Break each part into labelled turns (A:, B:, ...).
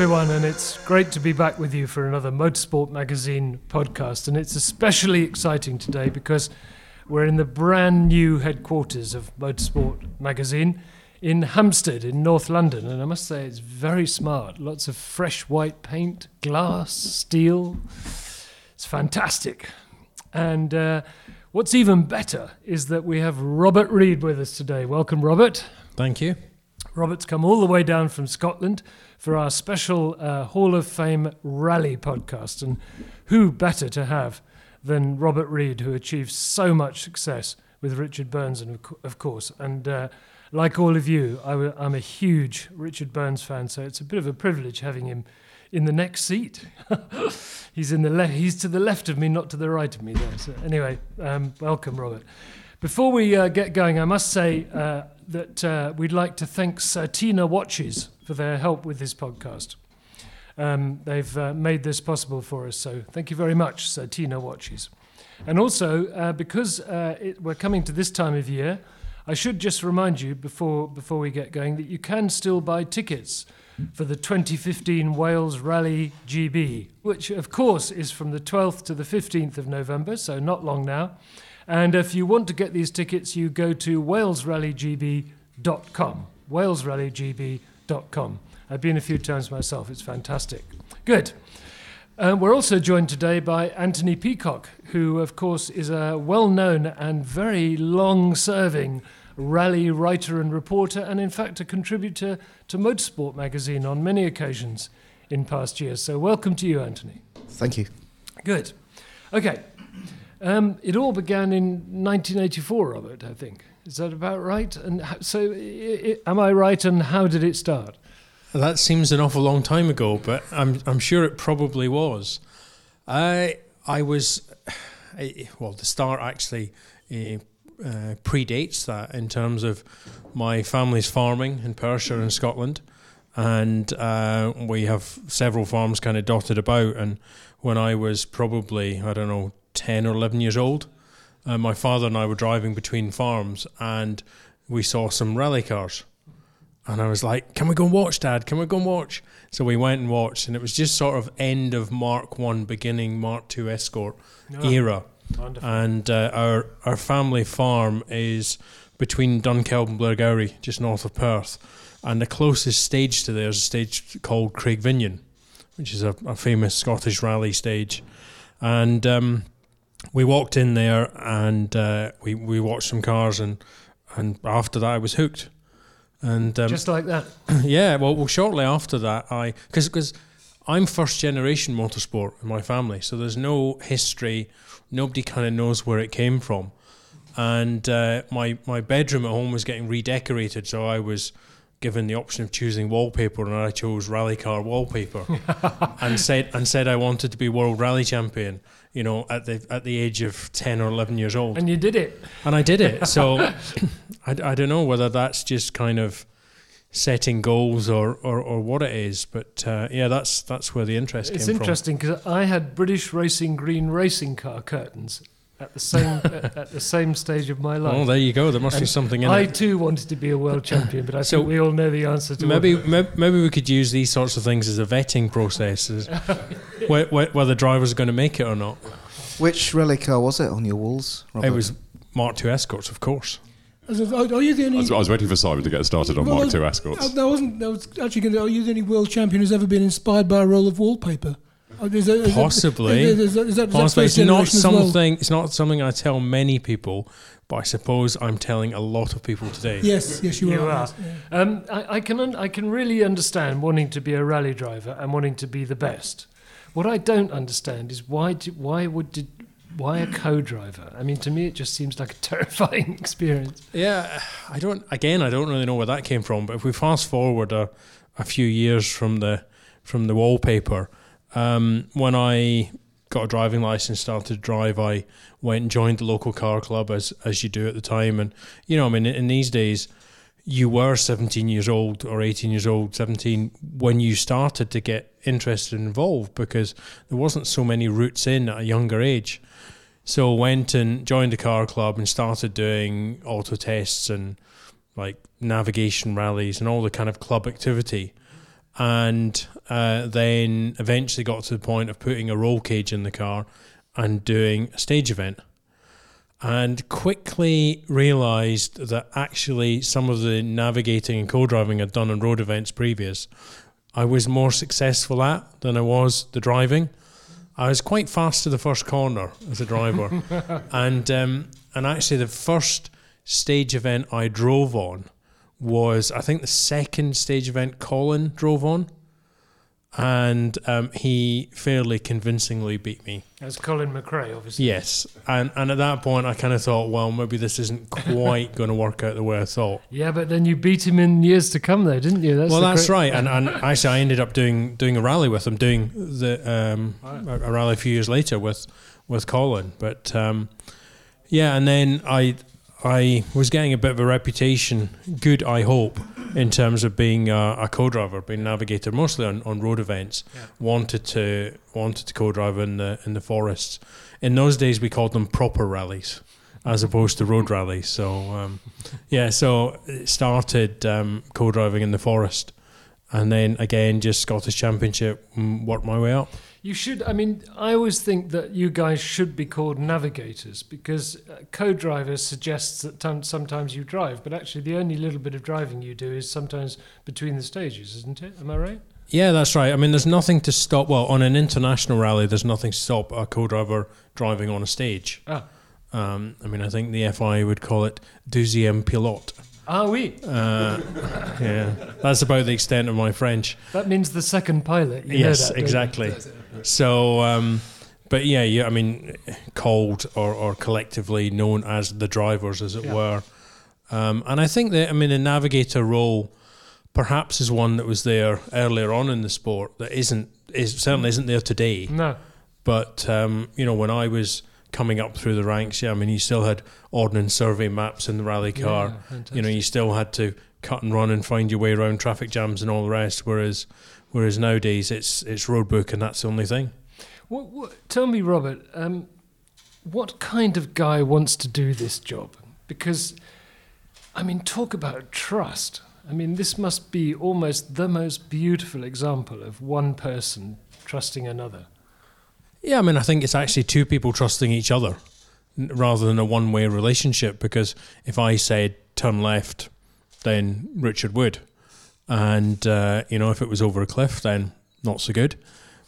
A: everyone, and it's great to be back with you for another Motorsport Magazine podcast. And it's especially exciting today because we're in the brand new headquarters of Motorsport Magazine in Hampstead in North London. And I must say, it's very smart. Lots of fresh white paint, glass, steel. It's fantastic. And uh, what's even better is that we have Robert Reid with us today. Welcome, Robert.
B: Thank you.
A: Robert's come all the way down from Scotland for our special uh, Hall of Fame rally podcast. And who better to have than Robert Reid, who achieved so much success with Richard Burns, and of, of course. And uh, like all of you, i w- I'm a huge Richard Burns fan, so it's a bit of a privilege having him in the next seat. he's in the le- he's to the left of me, not to the right of me. There. So anyway, um, welcome, Robert. Before we uh, get going, I must say uh, that uh, we'd like to thank Certina Watches for their help with this podcast. Um, they've uh, made this possible for us, so thank you very much, Certina Watches. And also, uh, because uh, it, we're coming to this time of year, I should just remind you before before we get going that you can still buy tickets for the 2015 Wales Rally GB, which of course is from the 12th to the 15th of November, so not long now. And if you want to get these tickets, you go to walesrallygb.com. walesrallygb.com. I've been a few times myself, it's fantastic. Good. Um, we're also joined today by Anthony Peacock, who, of course, is a well known and very long serving rally writer and reporter, and in fact, a contributor to Motorsport magazine on many occasions in past years. So, welcome to you, Anthony.
C: Thank you.
A: Good. Okay. Um, it all began in 1984, Robert, I think. Is that about right? And so, i- i- am I right? And how did it start?
B: That seems an awful long time ago, but I'm I'm sure it probably was. I I was I, well. The start actually uh, uh, predates that in terms of my family's farming in Perthshire in Scotland, and uh, we have several farms kind of dotted about. And when I was probably I don't know ten or eleven years old, uh, my father and I were driving between farms, and we saw some rally cars. And I was like, "Can we go and watch, Dad? Can we go and watch?" So we went and watched, and it was just sort of end of Mark One, beginning Mark Two Escort era.
A: Wonderful.
B: And uh, our our family farm is between Dunkeld and Blairgowrie, just north of Perth. And the closest stage to there is a stage called Craigvinean, which is a, a famous Scottish rally stage. And um, we walked in there, and uh, we we watched some cars, and and after that I was hooked. And um,
A: Just like that.
B: yeah, well, well, shortly after that, I because because I'm first generation motorsport in my family, so there's no history. Nobody kind of knows where it came from, and uh, my my bedroom at home was getting redecorated, so I was given the option of choosing wallpaper, and I chose rally car wallpaper, and said and said I wanted to be world rally champion. You know, at the at the age of ten or eleven years old,
A: And you did it.
B: and I did it. So I, I don't know whether that's just kind of setting goals or, or, or what it is, but uh, yeah, that's that's where the interest
A: It's
B: came
A: interesting because I had British Racing Green racing car curtains at the same at at the same stage of my life.
B: Oh, there you go. There must be something in
A: I
B: it.
A: I too wanted to be a world champion, but I
B: So
A: think we all know the answer to
B: Maybe,
A: what-
B: maybe maybe we could use these sorts of things as a vetting process, as whe- whe- whether drivers are going to make it or not.
C: Which rally car was it on your walls? Robert?
B: It was Mark II Escorts, of course.
D: As a- Are, are you the
E: I
D: only?
E: was, I was waiting for Simon to get started on
D: Well,
E: Mark II escorts.
D: Uh, I, I wasn't. I was actually going to. Are you the only world champion who's ever been inspired by a roll of wallpaper? Uh, is that- is
B: Possibly.
D: That- is that, is that
B: Honestly, it's not
D: generation well?
B: something. It's not something I tell many people, but I suppose I'm telling a lot of people today.
D: Yes, yes, you,
A: You
D: are.
A: are.
D: yes, yeah.
A: Um, I, I can un- I can really understand wanting to be a rally driver and wanting to be the best. What I don't understand is why do, why would did, why a co-driver? I mean, to me, it just seems like a terrifying experience.
B: Yeah, I don't. Again, I don't really know where that came from. But if we fast forward a, a few years from the from the wallpaper, um, when I got a driving license, started to drive, I went and joined the local car club as as you do at the time. And you know, I mean, in these days, you were 17 years old or 18 years old, 17 when you started to get interested and involved because there wasn't so many routes in at a younger age. So went and joined the car club and started doing auto tests and like navigation rallies and all the kind of club activity. And uh, then eventually got to the point of putting a roll cage in the car and doing a stage event. And quickly realised that actually some of the navigating and co-driving I'd done on road events previous, I was more successful at than I was the driving. I was quite fast to the first corner as a driver, and um, and actually the first stage event I drove on was I think the second stage event Colin drove on, and um, he fairly convincingly beat me.
A: As Colin McRae, obviously.
B: Yes, and and at that point I kind of thought, well, maybe this isn't quite going to work out the way I thought.
A: Yeah, but then you beat him in years to come, though, didn't you? That's
B: well, that's right, and and actually I ended up doing doing a rally with him, doing the um, a, a rally a few years later with with Colin. But um, yeah, and then I I was getting a bit of a reputation, good I hope, in terms of being a, a co-driver, being navigator, mostly on, on road events.
A: Yeah.
B: Wanted to wanted to co-drive in the in the forests. In those days, we called them proper rallies. As opposed to road rallies, so um, yeah, so it started um, co-driving in the forest, and then again just Scottish Championship, worked my way up.
A: You should. I mean, I always think that you guys should be called navigators because uh, co-driver suggests that tom- sometimes you drive, but actually the only little bit of driving you do is sometimes between the stages, isn't it? Am I right?
B: Yeah, that's right. I mean, there's nothing to stop. Well, on an international rally, there's nothing to stop a co-driver driving on a stage.
A: Ah,
B: Um, I mean, I think the FI would call it deuxième pilote.
A: Ah, oui.
B: Uh, yeah, that's about the extent of my French.
A: That means the second pilot. You know
B: yes,
A: that,
B: exactly. So, um, but yeah, yeah, I mean, called or, or collectively known as the drivers, as it
A: Yeah.
B: were. Um, and I think that, I mean, the navigator role perhaps is one that was there earlier on in the sport that isn't, is certainly isn't there today.
A: No.
B: But, um, you know, when I was coming up through the ranks, yeah, I mean, you still had ordnance survey maps in the rally car.
A: Yeah,
B: you know, you still had to cut and run and find your way around traffic jams and all the rest. Whereas, whereas nowadays it's it's roadbook and that's the only thing.
A: What, what, tell me, Robert, um, what kind of guy wants to do this job? Because, I mean, talk about trust. I mean, this must be almost the most beautiful example of one person trusting another.
B: Yeah, I mean, I think it's actually two people trusting each other rather than a one way relationship. Because if I said turn left, then Richard would, and uh, you know, if it was over a cliff, then not so good.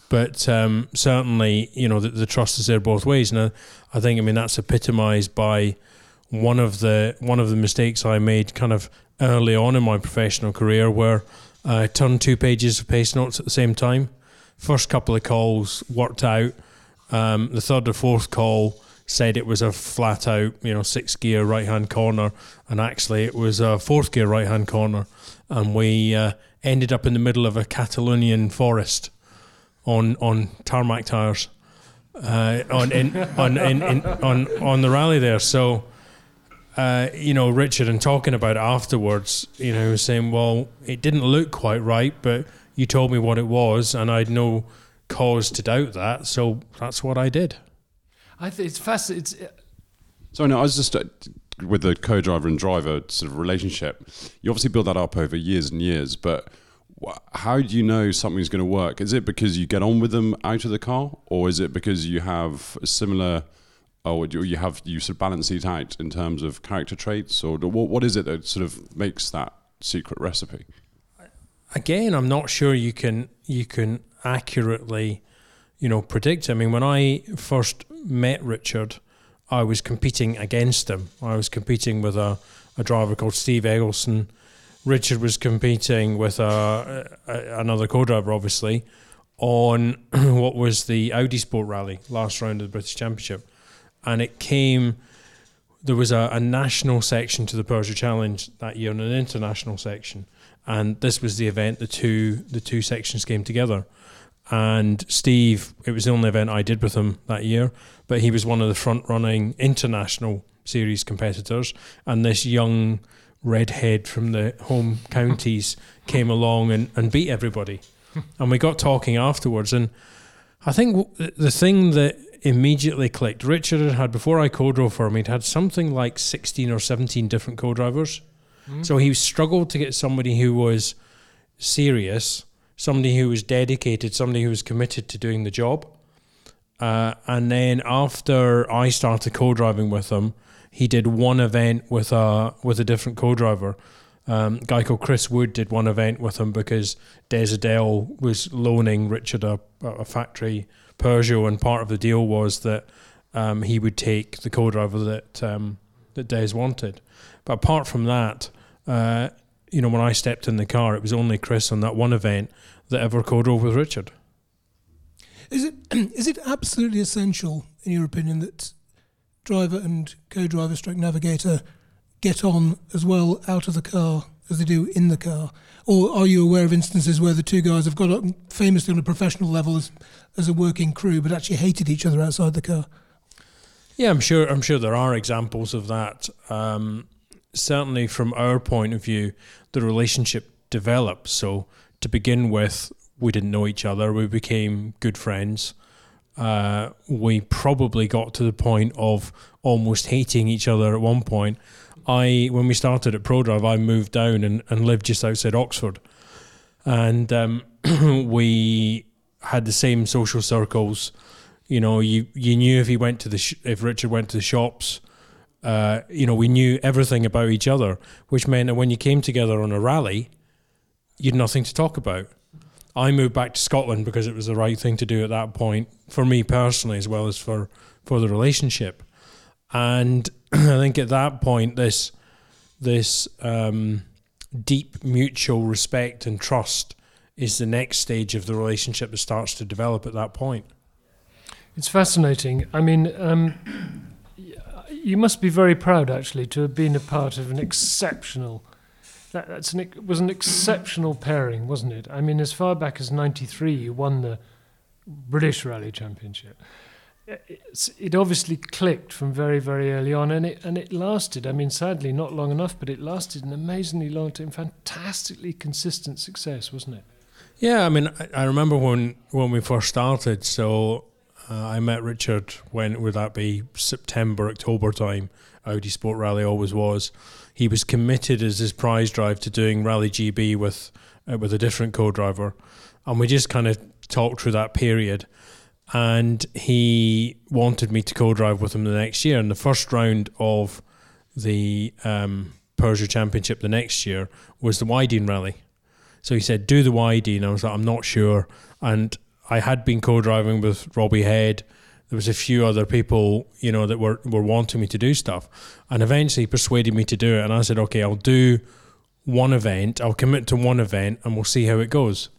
B: But um, certainly, you know, the, the trust is there both ways, and I, I think, I mean, that's epitomised by one of the one of the mistakes I made, kind of early on in my professional career, where I turned two pages of pace notes at the same time. First couple of calls worked out. Um, the third or fourth call said it was a flat out, you know, six gear right hand corner, and actually it was a fourth gear right hand corner, and we uh, ended up in the middle of a Catalonian forest on on tarmac tires uh, on in, on in, in, on on the rally there. So. Uh, you know, Richard, and talking about it afterwards, you know, saying, "Well, it didn't look quite right, but you told me what it was, and I'd no cause to doubt that, so that's what I did."
A: I think it's fascinating. It's,
E: So no, I was just uh, with the co-driver and driver sort of relationship. You obviously build that up over years and years, but wh- how do you know something's going to work? Is it because you get on with them out of the car, or is it because you have a similar, or you you have you sort of balance it out in terms of character traits, or do- what what is it that sort of makes that secret recipe?
B: Again, I'm not sure you can you can accurately, you know, predict. I mean, when I first met Richard, I was competing against him. I was competing with a, a driver called Steve Eggleston. Richard was competing with a, a another co-driver, obviously, on what was the Audi Sport Rally last round of the British Championship, and it came. There was a, a national section to the Peugeot Challenge that year and an international section and this was the event the two the two sections came together. And Steve it was the only event I did with him that year but he was one of the front running international series competitors. And this young redhead from the home counties came along and, and beat everybody. And we got talking afterwards. And I think the thing that immediately clicked Richard had had before I co-drove for him he'd had something like 16 or 17 different co-drivers so he struggled to get somebody who was serious, somebody who was dedicated, somebody who was committed to doing the job. Uh, and then after I started co-driving with him, he did one event with a with a different co-driver. Um, a guy called Chris Wood did one event with him because Des O'Dell was loaning Richard a, a factory Peugeot, and part of the deal was that um, he would take the co-driver that um, that Des wanted. But apart from that, uh, you know, when I stepped in the car, it was only Chris on that one event that ever co-drove with Richard.
D: Is it is it absolutely essential, in your opinion, that driver and co-driver, stroke navigator, get on as well out of the car as they do in the car? Or are you aware of instances where the two guys have got up famously on a professional level as as a working crew, but actually hated each other outside the car?
B: Yeah, I'm sure. I'm sure there are examples of that. Um, certainly, from our point of view, the relationship developed. So, to begin with, we didn't know each other. We became good friends. Uh, we probably got to the point of almost hating each other at one point. I, when we started at Prodrive, I moved down and, and lived just outside Oxford, and um, we had the same social circles. You know, you you knew if he went to the sh- if Richard went to the shops, uh, you know, we knew everything about each other, which meant that when you came together on a rally, you'd nothing to talk about. I moved back to Scotland because it was the right thing to do at that point for me personally, as well as for for the relationship. And I think at that point, this this um, deep mutual respect and trust is the next stage of the relationship that starts to develop at that point.
A: It's fascinating. I mean, um, you must be very proud, actually, to have been a part of an exceptional. That, that's an, was an exceptional pairing, wasn't it? I mean, as far back as '93, you won the British Rally Championship. It obviously clicked from very, very early on, and it and it lasted. I mean, sadly, not long enough, but it lasted an amazingly long time. Fantastically consistent success, wasn't it?
B: Yeah, I mean, I, I remember when when we first started. So uh, I met Richard when would that be September, October time? Audi Sport Rally always was. He was committed as his prize drive to doing Rally GB with uh, with a different co-driver, and we just kind of talked through that period. And he wanted me to co-drive with him the next year. And the first round of the um, Peugeot Championship the next year was the Wyedean Rally. So he said, "Do the Wyedean." And I was like, "I'm not sure." And I had been co-driving with Robbie Head. There was a few other people, you know, that were were wanting me to do stuff, and eventually persuaded me to do it. And I said, "Okay, I'll do one event. I'll commit to one event, and we'll see how it goes."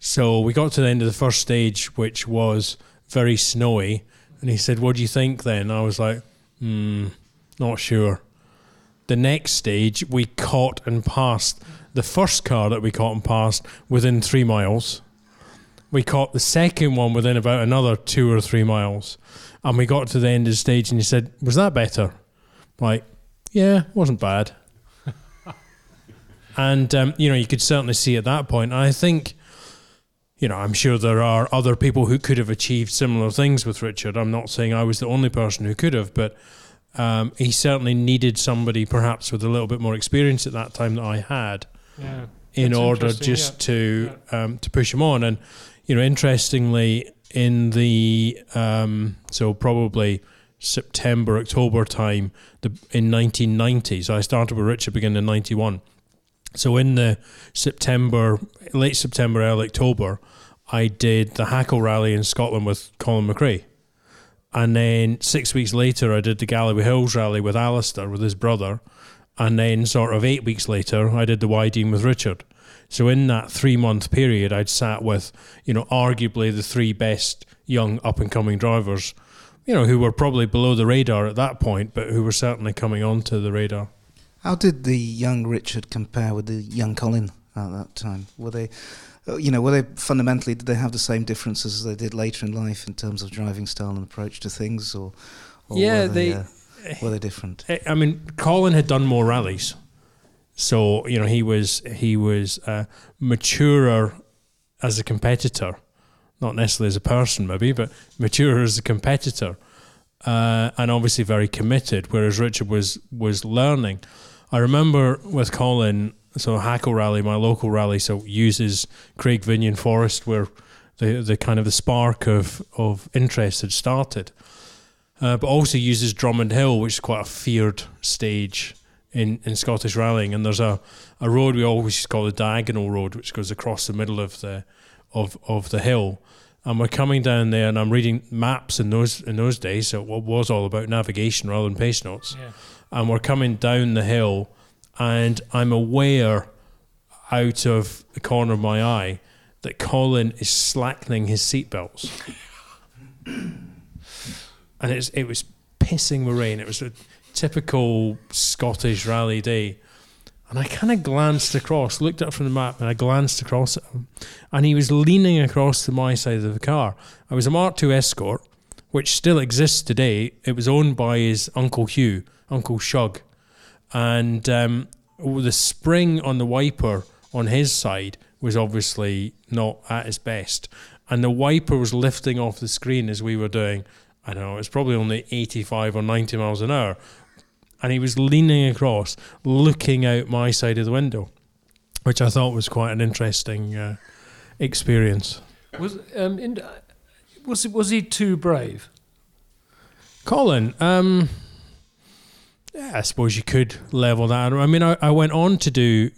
B: So we got to the end of the first stage, which was very snowy, and he said, "What do you think?" Then I was like, "Hmm, not sure." The next stage, we caught and passed the first car that we caught and passed within three miles. We caught the second one within about another two or three miles. And we got to the end of the stage and he said, Was that better? Like, yeah, wasn't bad. and, um, you know, you could certainly see at that point. And I think, you know, I'm sure there are other people who could have achieved similar things with Richard. I'm not saying I was the only person who could have, but um, he certainly needed somebody perhaps with a little bit more experience at that time that I had
A: Yeah.
B: in
A: That's
B: order just
A: yeah.
B: to um, to push him on. And you know, interestingly, in the um, so probably September October time, the in 1990. So I started with Richard beginning in 91. So in the September, late September, early October, I did the Hackle Rally in Scotland with Colin McRae. And then six weeks later, I did the Galloway Hills Rally with Alister, with his brother. And then, sort of eight weeks later, I did the Wyedean with Richard. So in that three month period, I'd sat with, you know, arguably the three best young up and coming drivers, you know, who were probably below the radar at that point, but who were certainly coming onto the radar.
C: How did the young Richard compare with the young Colin at that time? Were they, uh, you know, were they fundamentally did they have the same differences as they did later in life in terms of driving style and approach to things, or, or
B: Yeah,
C: were they,
B: they-
C: uh, were they different?
B: I- I mean, Colin had done more rallies, so you know he was he was uh, maturer as a competitor, not necessarily as a person, maybe, but maturer as a competitor, uh, and obviously very committed. Whereas Richard was was learning. I remember with Colin, so Hackle Rally, my local rally, so uses Craigvinean Forest where the the kind of the spark of of interest had started, uh, but also uses Drummond Hill, which is quite a feared stage in, in Scottish rallying. And there's a, a road we always call the diagonal road, which goes across the middle of the of of the hill. And we're coming down there, and I'm reading maps in those in those days. So it was all about navigation rather than pace notes.
A: Yeah.
B: And we're coming down the hill, and I'm aware out of the corner of my eye that Colin is slackening his seatbelts. and it's, it was pissing rain. It was a typical Scottish rally day. And I kind of glanced across, looked up from the map, and I glanced across at him. And he was leaning across to my side of the car. I was a Mark II Escort, which still exists today. It was owned by his Uncle Hugh, Uncle Shug. And um, the spring on the wiper on his side was obviously not at its best. And the wiper was lifting off the screen as we were doing, I don't know, it was probably only 85 or 90 miles an hour. And he was leaning across, looking out my side of the window, which I thought was quite an interesting uh, experience.
A: Was um in, was it was he too brave?
B: Colin, um, yeah, I suppose you could level that. I mean, I, I went on to do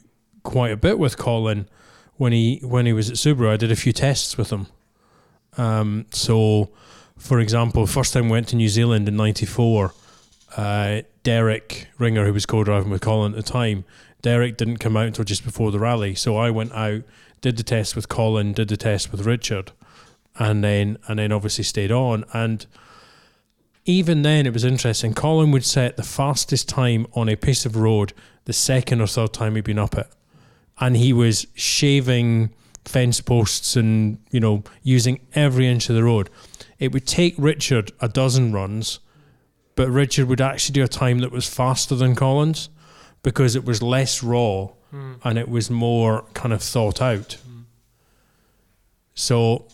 B: quite a bit with Colin when he when he was at Subaru. I did a few tests with him. Um, so, for example, first time we went to New Zealand in '94, uh, Derek Ringer, who was co-driving with Colin at the time, Derek didn't come out until just before the rally. So I went out, did the test with Colin, did the test with Richard, and then and then obviously stayed on and even then it was interesting. Colin would set the fastest time on a piece of road the second or third time he'd been up it. And he was shaving fence posts and, you know, using every inch of the road. It would take Richard a dozen runs, but Richard would actually do a time that was faster than Colin's because it was less raw and it was more kind of thought out. So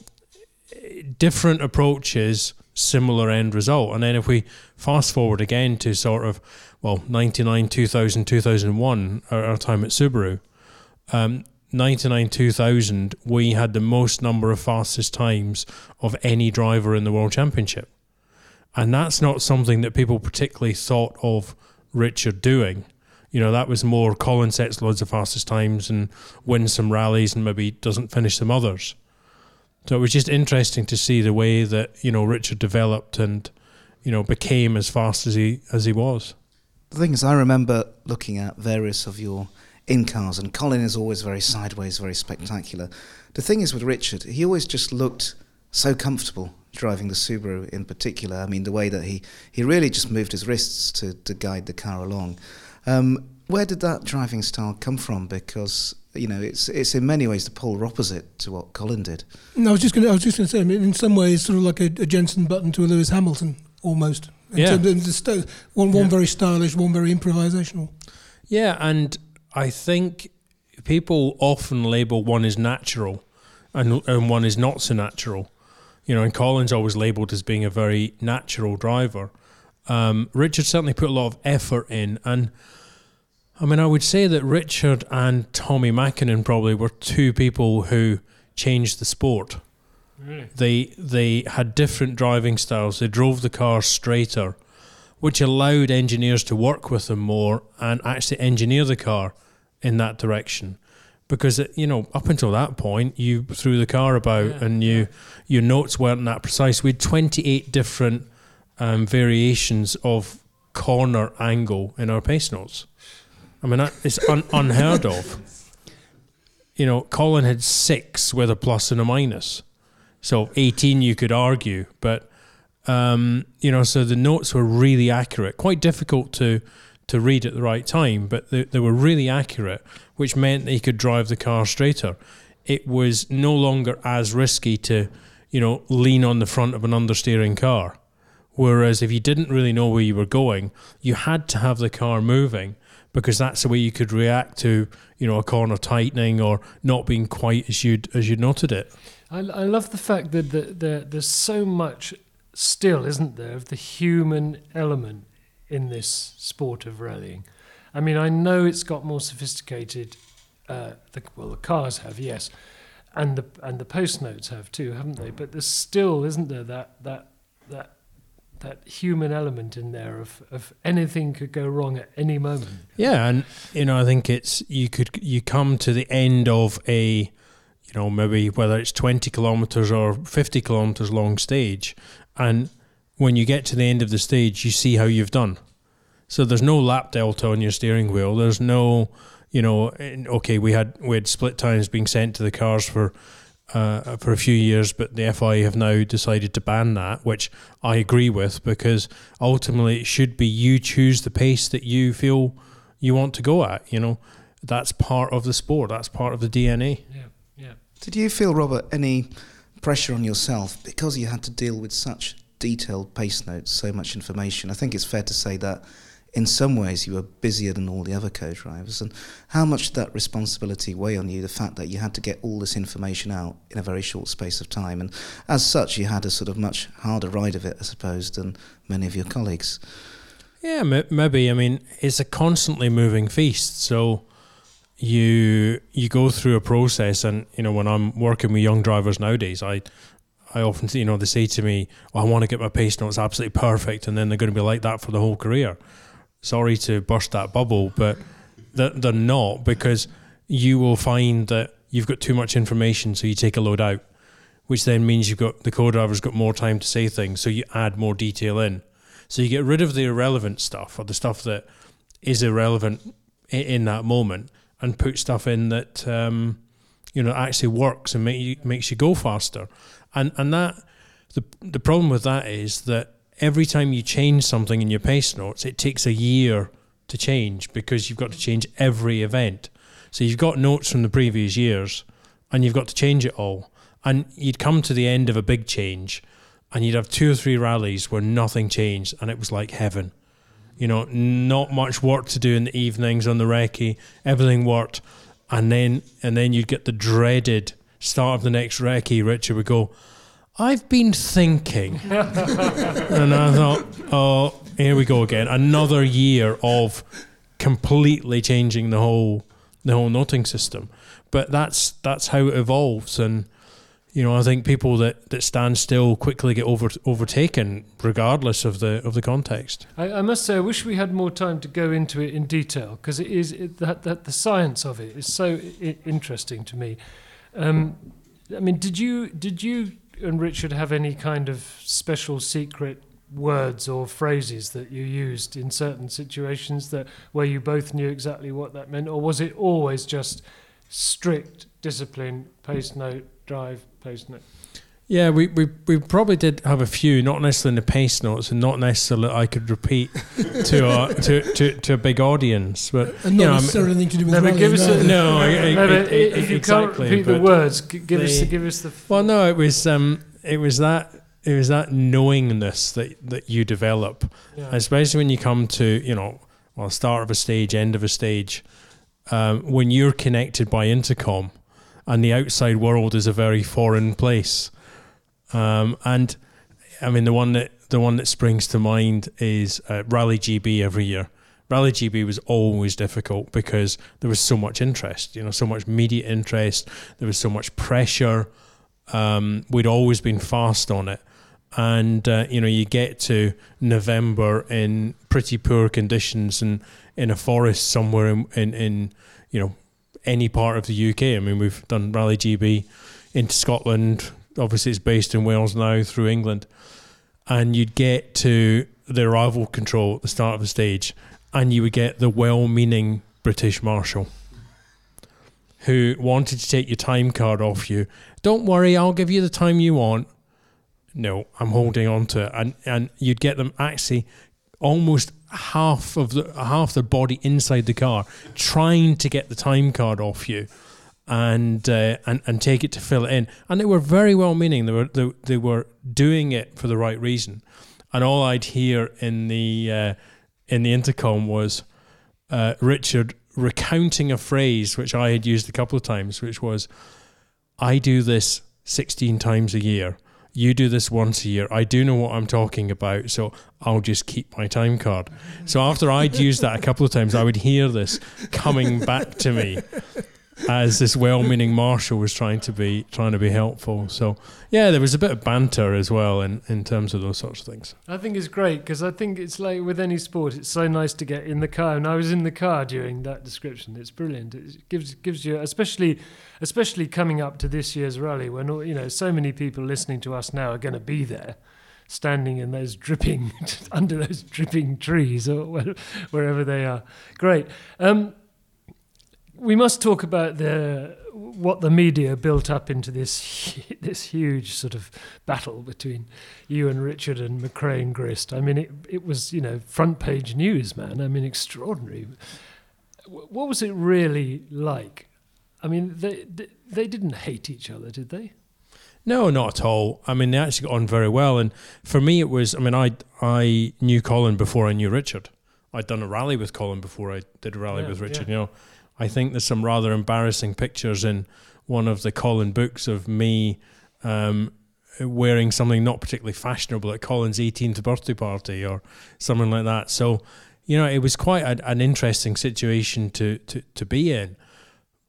B: eh, different approaches, similar end result. And then if we fast forward again to sort of, well, 99, 2000, 2001, our, our time at Subaru, um, 99, 2000, we had the most number of fastest times of any driver in the World Championship. And that's not something that people particularly thought of Richard doing. You know, that was more Colin sets loads of fastest times and wins some rallies and maybe doesn't finish some others. So it was just interesting to see the way that you know Richard developed and you know became as fast as he as he was.
C: The thing is, I remember looking at various of your in cars, and Colin is always very sideways, very spectacular. The thing is with Richard, he always just looked so comfortable driving the Subaru in particular. I mean, the way that he, he really just moved his wrists to, to guide the car along. Um, where did that driving style come from? Because you know, it's it's in many ways the polar opposite to what Colin did.
D: No, I was just going. I was just going to say. I mean, in some ways, sort of like a, a Jensen Button to a Lewis Hamilton, almost. In
B: Yeah.
D: terms of the st- one one
B: Yeah.
D: very stylish, one very improvisational.
B: Yeah, and I think people often label one as natural and and one is not so natural. You know, and Colin's always labelled as being a very natural driver. Um, Richard certainly put a lot of effort in, and I mean, I would say that Richard and Tommi Mäkinen probably were two people who changed the sport.
A: Really?
B: They they had different driving styles. They drove the car straighter, which allowed engineers to work with them more and actually engineer the car in that direction. Because it, you know, up until that point, you threw the car about
A: Yeah,
B: and you your notes weren't that precise. We had twenty eight different um, variations of corner angle in our pace notes. I mean, that is un- unheard of. You know, Colin had six with a plus and a minus. So 18 you could argue, but um, you know, so the notes were really accurate. Quite difficult to to read at the right time, but they, they were really accurate, which meant that he could drive the car straighter. It was no longer as risky to, you know, lean on the front of an understeering car. Whereas if you didn't really know where you were going, you had to have the car moving because that's the way you could react to, you know, a corner tightening or not being quite as you'd as you'd noted it.
A: I, I love the fact that the, the, there's so much still, isn't there, of the human element in this sport of rallying. I mean, I know it's got more sophisticated uh, the, well, the cars have, yes, and the and the post notes have too, haven't they? But there's still, isn't there, that that that that human element in there of, of anything could go wrong at any moment.
B: Yeah, and you know, I think it's you could you come to the end of a, you know, maybe whether it's twenty kilometers or fifty kilometers long stage, and when you get to the end of the stage, you see how you've done. So there's no lap delta on your steering wheel. There's no, you know, okay, we had we had split times being sent to the cars for uh, for a few years, but the FIA have now decided to ban that, which I agree with because ultimately it should be you choose the pace that you feel you want to go at. You know, that's part of the sport. That's part of the DNA.
A: Yeah, yeah.
C: Did you feel, Robert, any pressure on yourself because you had to deal with such detailed pace notes, so much information? I think it's fair to say that in some ways you were busier than all the other co-drivers. And how much did that responsibility weigh on you the fact that you had to get all this information out in a very short space of time? And as such you had a sort of much harder ride of it i suppose than many of your colleagues.
B: Yeah maybe. I mean it's a constantly moving feast. So you you go through a process and you know when i'm working with young drivers nowadays i I often, you know, they say to me, oh, "I want to get my pace notes absolutely perfect," and then they're going to be like that for the whole career sorry to burst that bubble, but they're, they're not because you will find that you've got too much information, so you take a load out, which then means you've got the co-driver's got more time to say things, so you add more detail in. So you get rid of the irrelevant stuff or the stuff that is irrelevant in, in that moment, and put stuff in that um, you know actually works and make you, makes you go faster. And and that the the problem with that is that every time you change something in your pace notes, it takes a year to change because you've got to change every event. So you've got notes from the previous years and you've got to change it all. And you'd come to the end of a big change and you'd have two or three rallies where nothing changed and it was like heaven. You know, not much work to do in the evenings on the recce, everything worked. And then and then you'd get the dreaded start of the next recce, Richard would go, I've been thinking. and I thought, oh, here we go again. Another year of completely changing the whole the whole noting system. But that's that's how it evolves and you know, I think people that, that stand still quickly get over, overtaken, regardless of the of the context.
A: I, I must say, I wish we had more time to go into it in detail because it is it, that that the science of it is so I- interesting to me. Um, I mean, did you did you and Richard have any kind of special secret words or phrases that you used in certain situations that where you both knew exactly what that meant, or was it always just strict discipline, pace note, drive, pace note?
B: Yeah, we, we, we probably did have a few, not necessarily in the pace notes, and not necessarily I could repeat to a to, to, to a big audience, but
D: and not necessarily anything to do with
A: no, but give us
B: a, no,
A: no, but if you can't repeat the words, give the, us give us the.
B: Well, no, it was um, it was that it was that knowingness that that you develop, yeah. especially when you come to you know, well, start of a stage, end of a stage, um, when you're connected by intercom, and the outside world is a very foreign place um, and I mean, the one that the one that springs to mind is uh, Rally GB every year. Rally GB was always difficult because there was so much interest, you know, so much media interest. There was so much pressure. Um, we'd always been fast on it, and uh, you know, you get to November in pretty poor conditions and in a forest somewhere in, in, in you know any part of the UK. I mean, we've done Rally GB into Scotland, obviously it's based in Wales now through England, and you'd get to the arrival control at the start of the stage, and you would get the well-meaning British Marshal who wanted to take your time card off you. Don't worry, I'll give you the time you want. No, I'm holding on to it, and and you'd get them actually almost half of the half the body inside the car trying to get the time card off you and uh, and and take it to fill it in. And they were very well meaning. They were they, they were doing it for the right reason. And all I'd hear in the uh, in the intercom was uh, Richard recounting a phrase which I had used a couple of times, which was, "I do this sixteen times a year." you do this once a year. I do know what I'm talking about, so I'll just keep my time card. So after I'd used that a couple of times, I would hear this coming back to me as this well-meaning marshal was trying to be trying to be helpful. So yeah, there was a bit of banter as well in, in terms of those sorts of things.
A: I think it's great because I think it's like with any sport, it's so nice to get in the car. And I was in the car during that description. It's brilliant. It gives gives you, especially especially coming up to this year's rally, when you know so many people listening to us now are going to be there, standing in those dripping under those dripping trees or wherever they are. Great. Um, we must talk about the what the media built up into this this huge sort of battle between you and Richard and McRae and Grist. I mean, it it was you know front page news, man. I mean, extraordinary. What was it really like? I mean, they they didn't hate each other, did they?
B: No, not at all. I mean, they actually got on very well. And for me, it was. I mean, I I knew Colin before I knew Richard. I'd done a rally with Colin before I did a rally yeah, with Richard. Yeah. You know I think there's some rather embarrassing pictures in one of the Colin books of me um, wearing something not particularly fashionable at Colin's 18th birthday party or something like that. So, you know, it was quite a, an interesting situation to, to, to be in.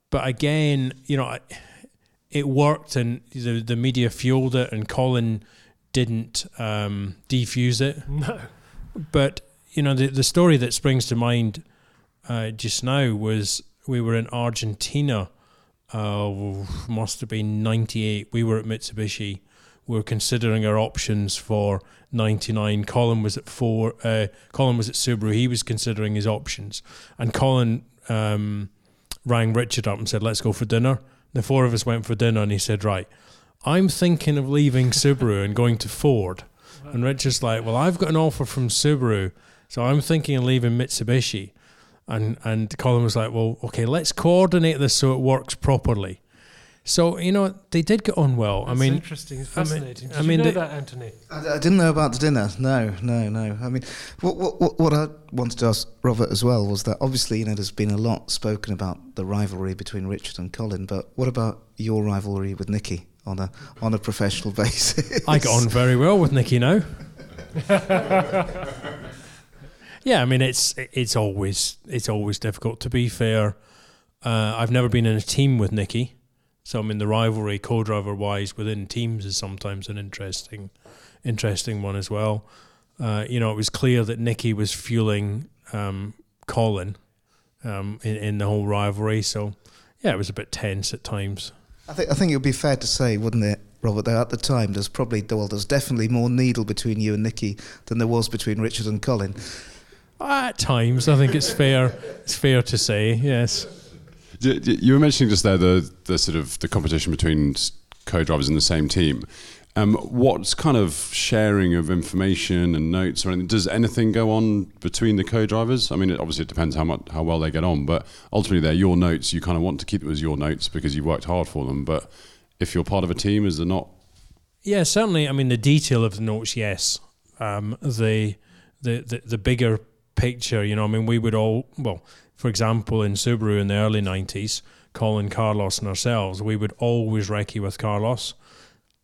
B: But again, you know, it worked and the, the media fueled it and Colin didn't um, defuse it.
A: No.
B: But, you know, the, the story that springs to mind uh, just now was we were in Argentina. Uh, must have been '98. We were at Mitsubishi. We were considering our options for '99. Colin was at four. Uh, Colin was at Subaru. He was considering his options, and Colin um, rang Richard up and said, "Let's go for dinner." The four of us went for dinner, and he said, "Right, I'm thinking of leaving Subaru and going to Ford." And Richard's like, "Well, I've got an offer from Subaru, so I'm thinking of leaving Mitsubishi." And and Colin was like, well, okay, let's coordinate this so it works properly. So you know they did get on well.
A: That's
B: I mean,
A: interesting, it's fascinating. I mean, did I mean, you know they, that, Anthony?
C: I, I, didn't know about the dinner. No, no, no. I mean, what, what what I wanted to ask Robert as well was that obviously you know there's been a lot spoken about the rivalry between Richard and Colin, but what about your rivalry with Nicky on a on a professional basis?
B: I got on very well with Nicky now. Yeah, I mean it's it's always it's always difficult. To be fair, uh, I've never been in a team with Nicky, so I mean the rivalry co-driver wise within teams is sometimes an interesting interesting one as well. Uh, you know, it was clear that Nicky was fueling um, Colin um, in in the whole rivalry. So yeah, it was a bit tense at times.
C: I think I think it would be fair to say, wouldn't it, Robert? That at the time, there's probably well, there's definitely more needle between you and Nicky than there was between Richard and Colin.
B: At times, I think it's fair. It's fair to say, yes.
E: You were mentioning just there the the sort of the competition between co-drivers in the same team. Um, what's kind of sharing of information and notes or anything? Does anything go on between the co-drivers? I mean, it, obviously it depends how much how well they get on, but ultimately they're your notes. You kind of want to keep them as your notes because you worked hard for them. But if you're part of a team, is there not?
B: Yeah, certainly. I mean, the detail of the notes, yes. Um, the, the the the bigger picture. You know, I mean, we would all, well, for example, in Subaru in the early 90s, Colin, Carlos, and ourselves, we would always recce with Carlos.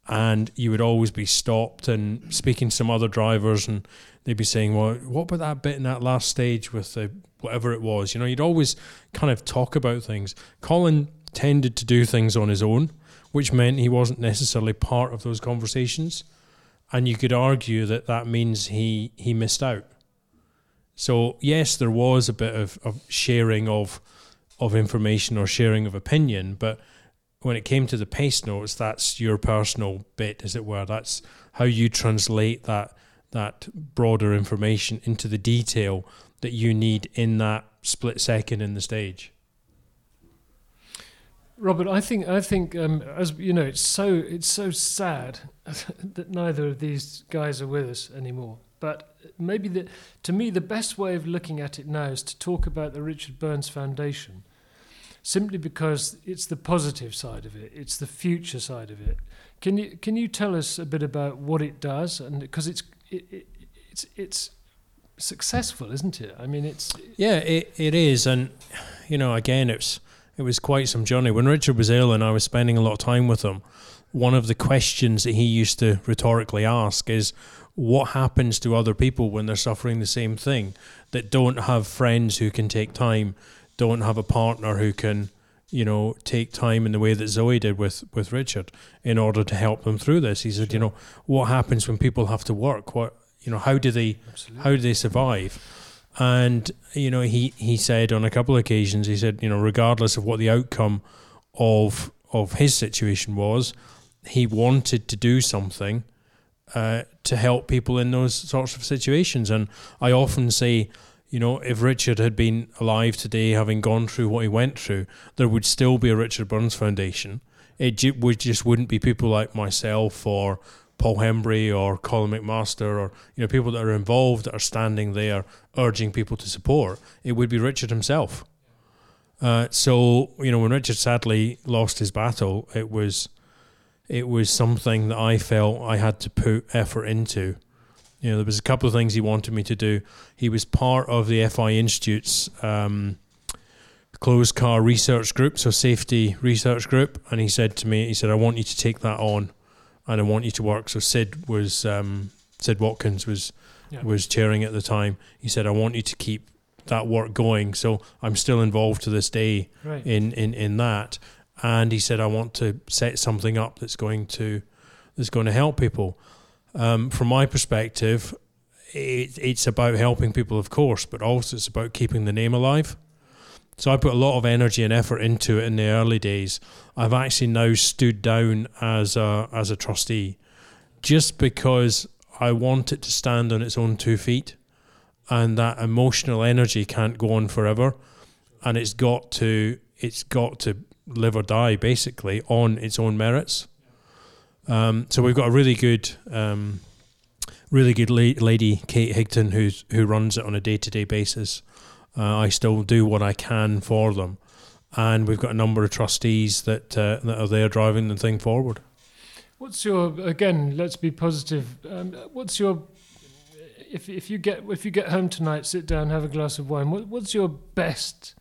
B: And you would always be stopped and speaking to some other drivers, and they'd be saying, Well, what about that bit in that last stage with the whatever it was? You know, you'd always kind of talk about things. Colin tended to do things on his own, which meant he wasn't necessarily part of those conversations. And you could argue that that means he, he missed out so yes, there was a bit of, of sharing of of information or sharing of opinion, but when it came to the pace notes, that's your personal bit, as it were. That's how you translate that that broader information into the detail that you need in that split second in the stage.
A: Robert, I think I think um, as you know, it's so it's so sad that neither of these guys are with us anymore. But maybe the, to me, the best way of looking at it now is to talk about the Richard Burns Foundation, simply because it's the positive side of it, it's the future side of it. Can you can you tell us a bit about what it does? And because it's it, it, it's it's successful, isn't it? I mean, it's
B: yeah, it, it is, and you know, again, it's it was quite some journey. When Richard was ill, and I was spending a lot of time with him, one of the questions that he used to rhetorically ask is what happens to other people when they're suffering the same thing that don't have friends who can take time, don't have a partner who can you know, take time in the way that Zoe did with with Richard in order to help them through this. He said, you know, what happens when people have to work? What you know, how do they how do they survive? And you know, he he said on a couple of occasions, he said, you know, regardless of what the outcome of of his situation was, he wanted to do something uh, to help people in those sorts of situations. And I often say, you know, if Richard had been alive today, having gone through what he went through, there would still be a Richard Burns Foundation. It ju- would just wouldn't be people like myself or Paul Hembery or Colin McMaster or you know people that are involved that are standing there urging people to support. It would be Richard himself. Uh, so you know when Richard sadly lost his battle, it was it was something that I felt I had to put effort into. You know, there was a couple of things he wanted me to do. He was part of the FIA Institute's um, closed car research group, so safety research group, and he said to me, he said, "I want you to take that on, and I want you to work." So Sid was um, Sid Watkins was
A: Yeah.
B: was chairing at the time. He said, "I want you to keep that work going." So I'm still involved to this day
A: Right.
B: in, in, in that. And he said, I want to set something up that's going to that's going to help people. Um, from my perspective, it, it's about helping people, of course, but also it's about keeping the name alive. So I put a lot of energy and effort into it in the early days. I've actually now stood down as a as a trustee, just because I want it to stand on its own two feet, and that emotional energy can't go on forever, and it's got to it's got to live or die basically on its own merits. Um, so we've got a really good, um, really good la- lady, Kate Higton, who's who runs it on a day to day basis. Uh, I still do what I can for them, and we've got a number of trustees that uh, that are there driving the thing forward.
A: What's your again? Let's be positive. Um, what's your if if you get if you get home tonight, sit down, have a glass of wine. What, what's your best,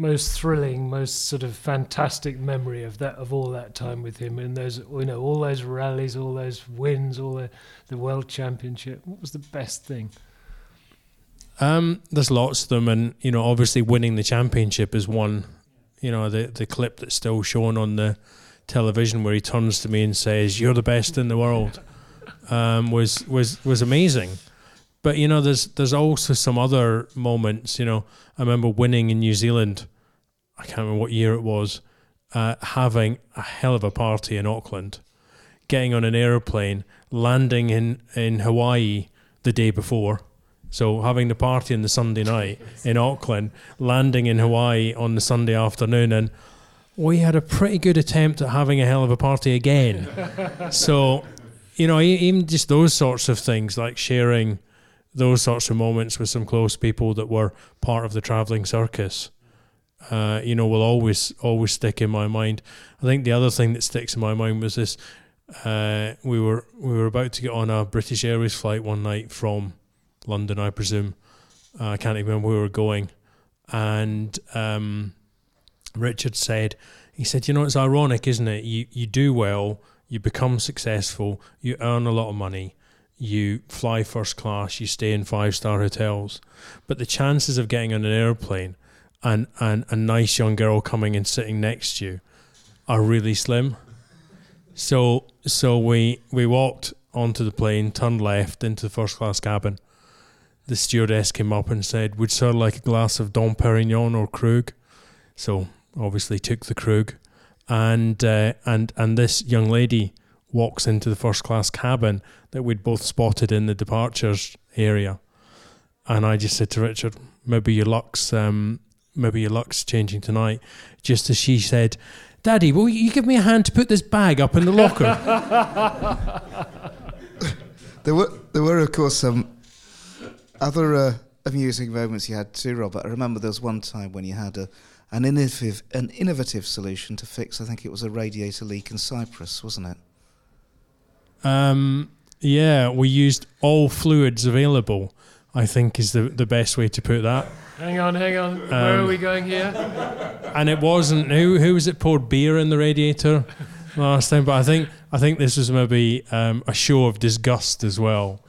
A: most thrilling, most sort of fantastic memory of that of all that time with him and those you know all those rallies, all those wins, all the the world championship. What was the best thing?
B: Um, there's lots of them, and you know, obviously, winning the championship is one. You know, the the clip that's still shown on the television where he turns to me and says, "You're the best in the world," um, was was was amazing. But you know, there's there's also some other moments. You know, I remember winning in New Zealand. I can't remember what year it was. Uh, having a hell of a party in Auckland, getting on an aeroplane, landing in in Hawaii the day before. So having the party on the Sunday night in Auckland, landing in Hawaii on the Sunday afternoon, and we had a pretty good attempt at having a hell of a party again. so, you know, even just those sorts of things, like sharing those sorts of moments with some close people that were part of the travelling circus, uh, you know, will always always stick in my mind. I think the other thing that sticks in my mind was this: uh, we were we were about to get on a British Airways flight one night from London, I presume. Uh, I can't even remember where we were going, and um, Richard said, he said, you know, it's ironic, isn't it? You you do well, you become successful, you earn a lot of money, you fly first class, you stay in five star hotels, but the chances of getting on an airplane and and a nice young girl coming and sitting next to you are really slim. So so we we walked onto the plane, turned left into the first class cabin. The stewardess came up and said, "Would sir like a glass of Dom Perignon or Krug?" So obviously took the Krug, and uh, and and this young lady walks into the first class cabin that we'd both spotted in the departures area, and I just said to Richard, "Maybe your luck's um, maybe your luck's changing tonight." Just as she said, "Daddy, will you give me a hand to put this bag up in the locker?"
C: There were, there were of course, some other uh, amusing moments you had too, Robert. I remember there was one time when you had a, an innovative, an innovative solution to fix. I think it was a radiator leak in Cyprus, wasn't it?
B: Um, yeah, we used all fluids available. I think is the the best way to put that.
A: Hang on, hang on. Where are
B: Um,
A: we going here?
B: And it wasn't who who was it poured beer in the radiator last time, but I think I think this was maybe um, a show of disgust as well.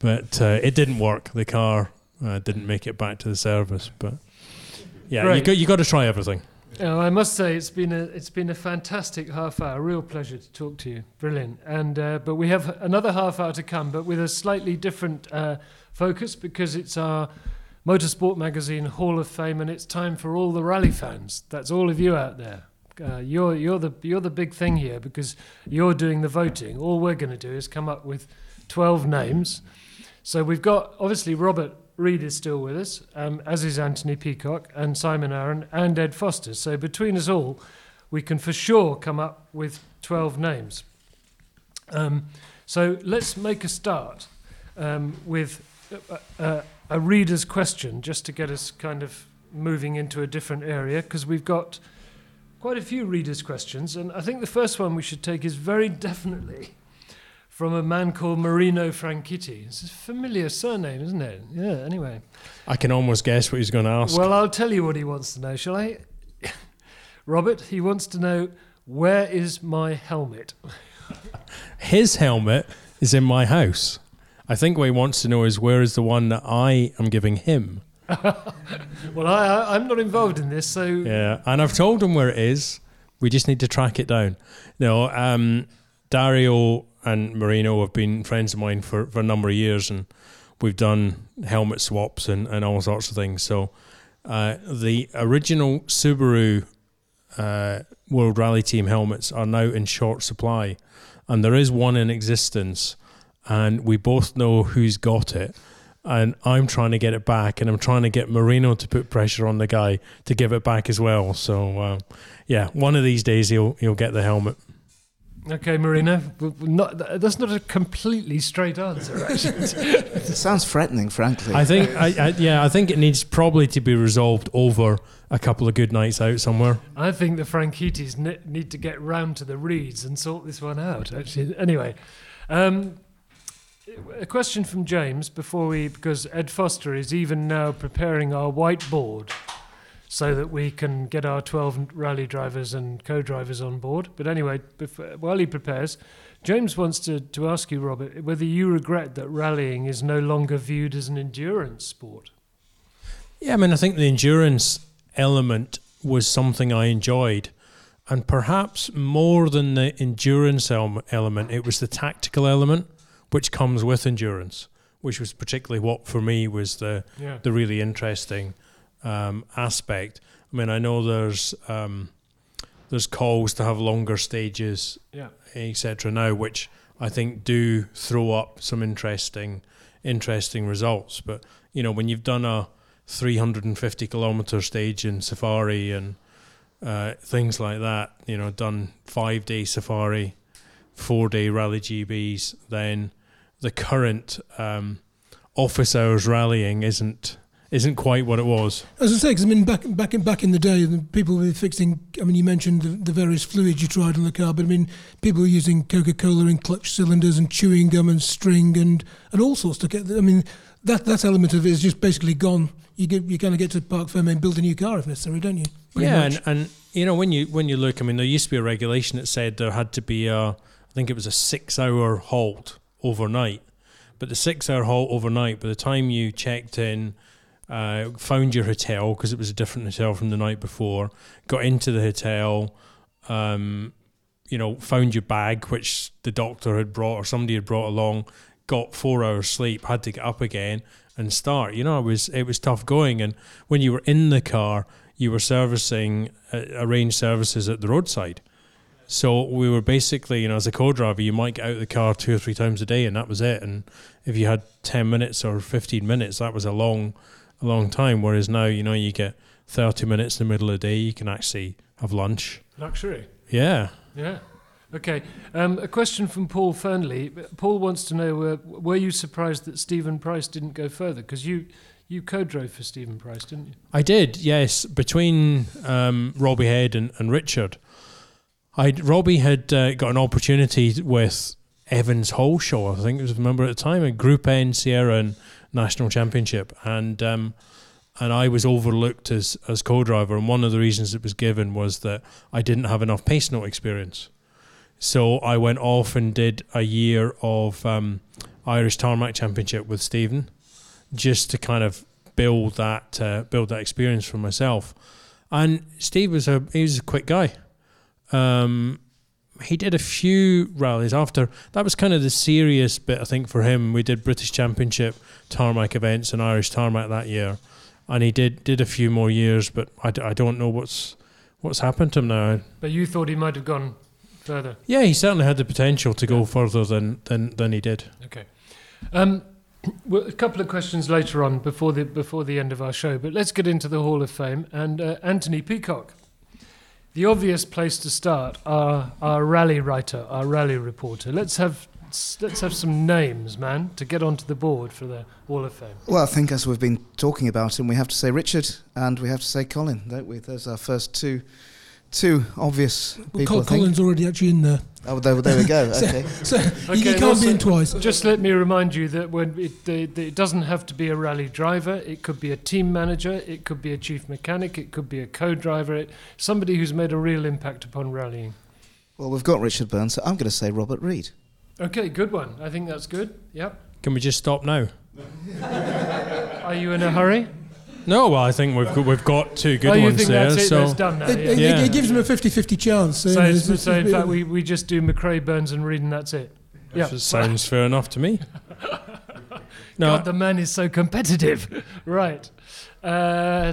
B: But uh, it didn't work. The car uh, didn't make it back to the service. But yeah, you got you got to try everything.
A: I must say it's been a it's been a fantastic half hour. Real pleasure to talk to you. Brilliant. And uh, but we have another half hour to come, but with a slightly different uh, focus because it's our Motorsport Magazine Hall of Fame, and it's time for all the rally fans. That's all of you out there. Uh, you're you're the you're the big thing here because you're doing the voting. All we're going to do is come up with twelve names. So we've got obviously Robert Reid is still with us, um, as is Anthony Peacock and Simon Arron and Ed Foster. So between us all, we can for sure come up with 12 names. Um, so let's make a start um, with a, a, a reader's question, just to get us kind of moving into a different area, because we've got quite a few readers' questions. And I think the first one we should take is very definitely from a man called Marino Franchitti. It's a familiar surname, isn't it? Yeah, anyway.
B: I can almost guess what he's going to ask.
A: Well, I'll tell you what he wants to know, shall I? Robert, he wants to know where is my helmet?
B: His helmet is in my house. I think what he wants to know is where is the one that I am giving him?
A: well, I, I, I'm not involved in this, so.
B: Yeah, and I've told him where it is. We just need to track it down. No, um, Dario and Marino have been friends of mine for, for a number of years, and we've done helmet swaps and, and all sorts of things. So uh, the original Subaru uh, World Rally Team helmets are now in short supply, and there is one in existence, and we both know who's got it. And I'm trying to get it back, and I'm trying to get Marino to put pressure on the guy to give it back as well. So, uh, yeah, one of these days he'll he'll get the helmet.
A: Okay, Marina, not, that's not a completely straight answer. Actually,
C: it sounds threatening, frankly.
B: I think, I, I, yeah, I think it needs probably to be resolved over a couple of good nights out somewhere.
A: I think the Franchittis need to get round to the Reids and sort this one out. Actually, anyway, um, a question from James before we, because Ed Foster is even now preparing our whiteboard so that we can get our 12 rally drivers and co-drivers on board. But anyway, before, while he prepares, James wants to, to ask you, Robert, whether you regret that rallying is no longer viewed as an endurance sport.
B: Yeah, I mean, I think the endurance element was something I enjoyed. And perhaps more than the endurance element, it was the tactical element which comes with endurance, which was particularly what for me was the yeah. the really interesting um, aspect. I mean, I know there's um, there's calls to have longer stages,
A: yeah.
B: etc. Now, which I think do throw up some interesting interesting results. But you know, when you've done a 350 kilometer stage in safari and uh, things like that, you know, done five day safari, four day rally GBs, then the current um, office hours rallying isn't isn't quite what it was.
D: As I say, because I mean, back back in back in the day, the people were fixing. I mean, you mentioned the, the, various fluids you tried on the car, but I mean, people were using Coca Cola in clutch cylinders and chewing gum and string and and all sorts to get. I mean, that that element of it is just basically gone. You get you kind of get to Parc Fermé and build a new car if necessary, don't you?
B: Pretty yeah, and, and you know when you when you look, I mean, there used to be a regulation that said there had to be a, I think it was a six hour halt overnight, but the six hour halt overnight, by the time you checked in uh, found your hotel because it was a different hotel from the night before. Got into the hotel, um, you know, found your bag which the doctor had brought or somebody had brought along. Got four hours sleep, had to get up again and start. You know, it was it was tough going. And when you were in the car, you were servicing uh, arranged services at the roadside. So we were basically, you know, as a co-driver, you might get out of the car two or three times a day, and that was it. And if you had ten minutes or fifteen minutes, that was a long a long time. Whereas now, you know, you get 30 minutes in the middle of the day, you can actually have lunch.
A: Luxury.
B: Yeah.
A: Yeah. Okay. Um, a question from Paul Fernley. Paul wants to know uh, were you surprised that Stephen Price didn't go further? Because you, you co drove for Stephen Price, didn't you?
B: I did, yes. Between um, Robbie Head and, and Richard. i Robbie had uh, got an opportunity with Evans Halshaw, I think it was, remember at the time, a Group N Sierra and national championship, and um, and I was overlooked as as co-driver. And one of the reasons it was given was that I didn't have enough pace note experience. So I went off and did a year of um, Irish Tarmac Championship with Stephen, just to kind of build that uh, build that experience for myself. And Steve was a he was a quick guy. Um, he did a few rallies after that was kind of the serious bit I think for him. We did British Championship tarmac events and Irish tarmac that year, and he did did a few more years, but I, d- I don't know what's what's happened to him now.
A: But you thought he might have gone further.
B: Yeah, he certainly had the potential to go further than than than he did.
A: Okay. Um, well, a couple of questions later on before the before the end of our show, but let's get into the Hall of Fame and uh, Anthony Peacock. The obvious place to start, our our rally writer, our rally reporter. Let's have let's have some names, man, to get onto the board for the Hall of Fame.
C: Well, I think as we've been talking about him, we have to say Richard and we have to say Colin, don't we? Those are our first two, two obvious
D: Well,
C: people.
D: Col-
C: I think.
D: Colin's already actually in there.
C: Oh, there, there we go.
D: So-
C: Okay.
D: So you-
A: Okay,
D: you
A: and
D: can't
A: also-
D: be in twice.
A: Just let me remind you that when it, the, the, it doesn't have to be a rally driver. It could be a team manager. It could be a chief mechanic. It could be a co-driver. It, somebody who's made a real impact upon rallying.
C: Well, we've got Richard Burns, so I'm going to say Robert Reid.
A: Okay, good one. I think that's good. Yep.
B: Can we just stop now?
A: Are you in a hurry?
B: No, well, I think we've got, we've got two good
A: oh, you
B: ones
A: think
B: there.
A: that's it?
B: so
A: That's done now.
D: It,
A: yeah.
D: it-
B: Yeah.
D: it gives them a 50-50 chance. So,
A: So, it's-
D: it's- it's
A: so in fact, we, we just do McRae, Burns, and Reid, and that's it. Yeah.
B: That sounds fair enough to me. No,
A: God, the man is so competitive. right. Uh,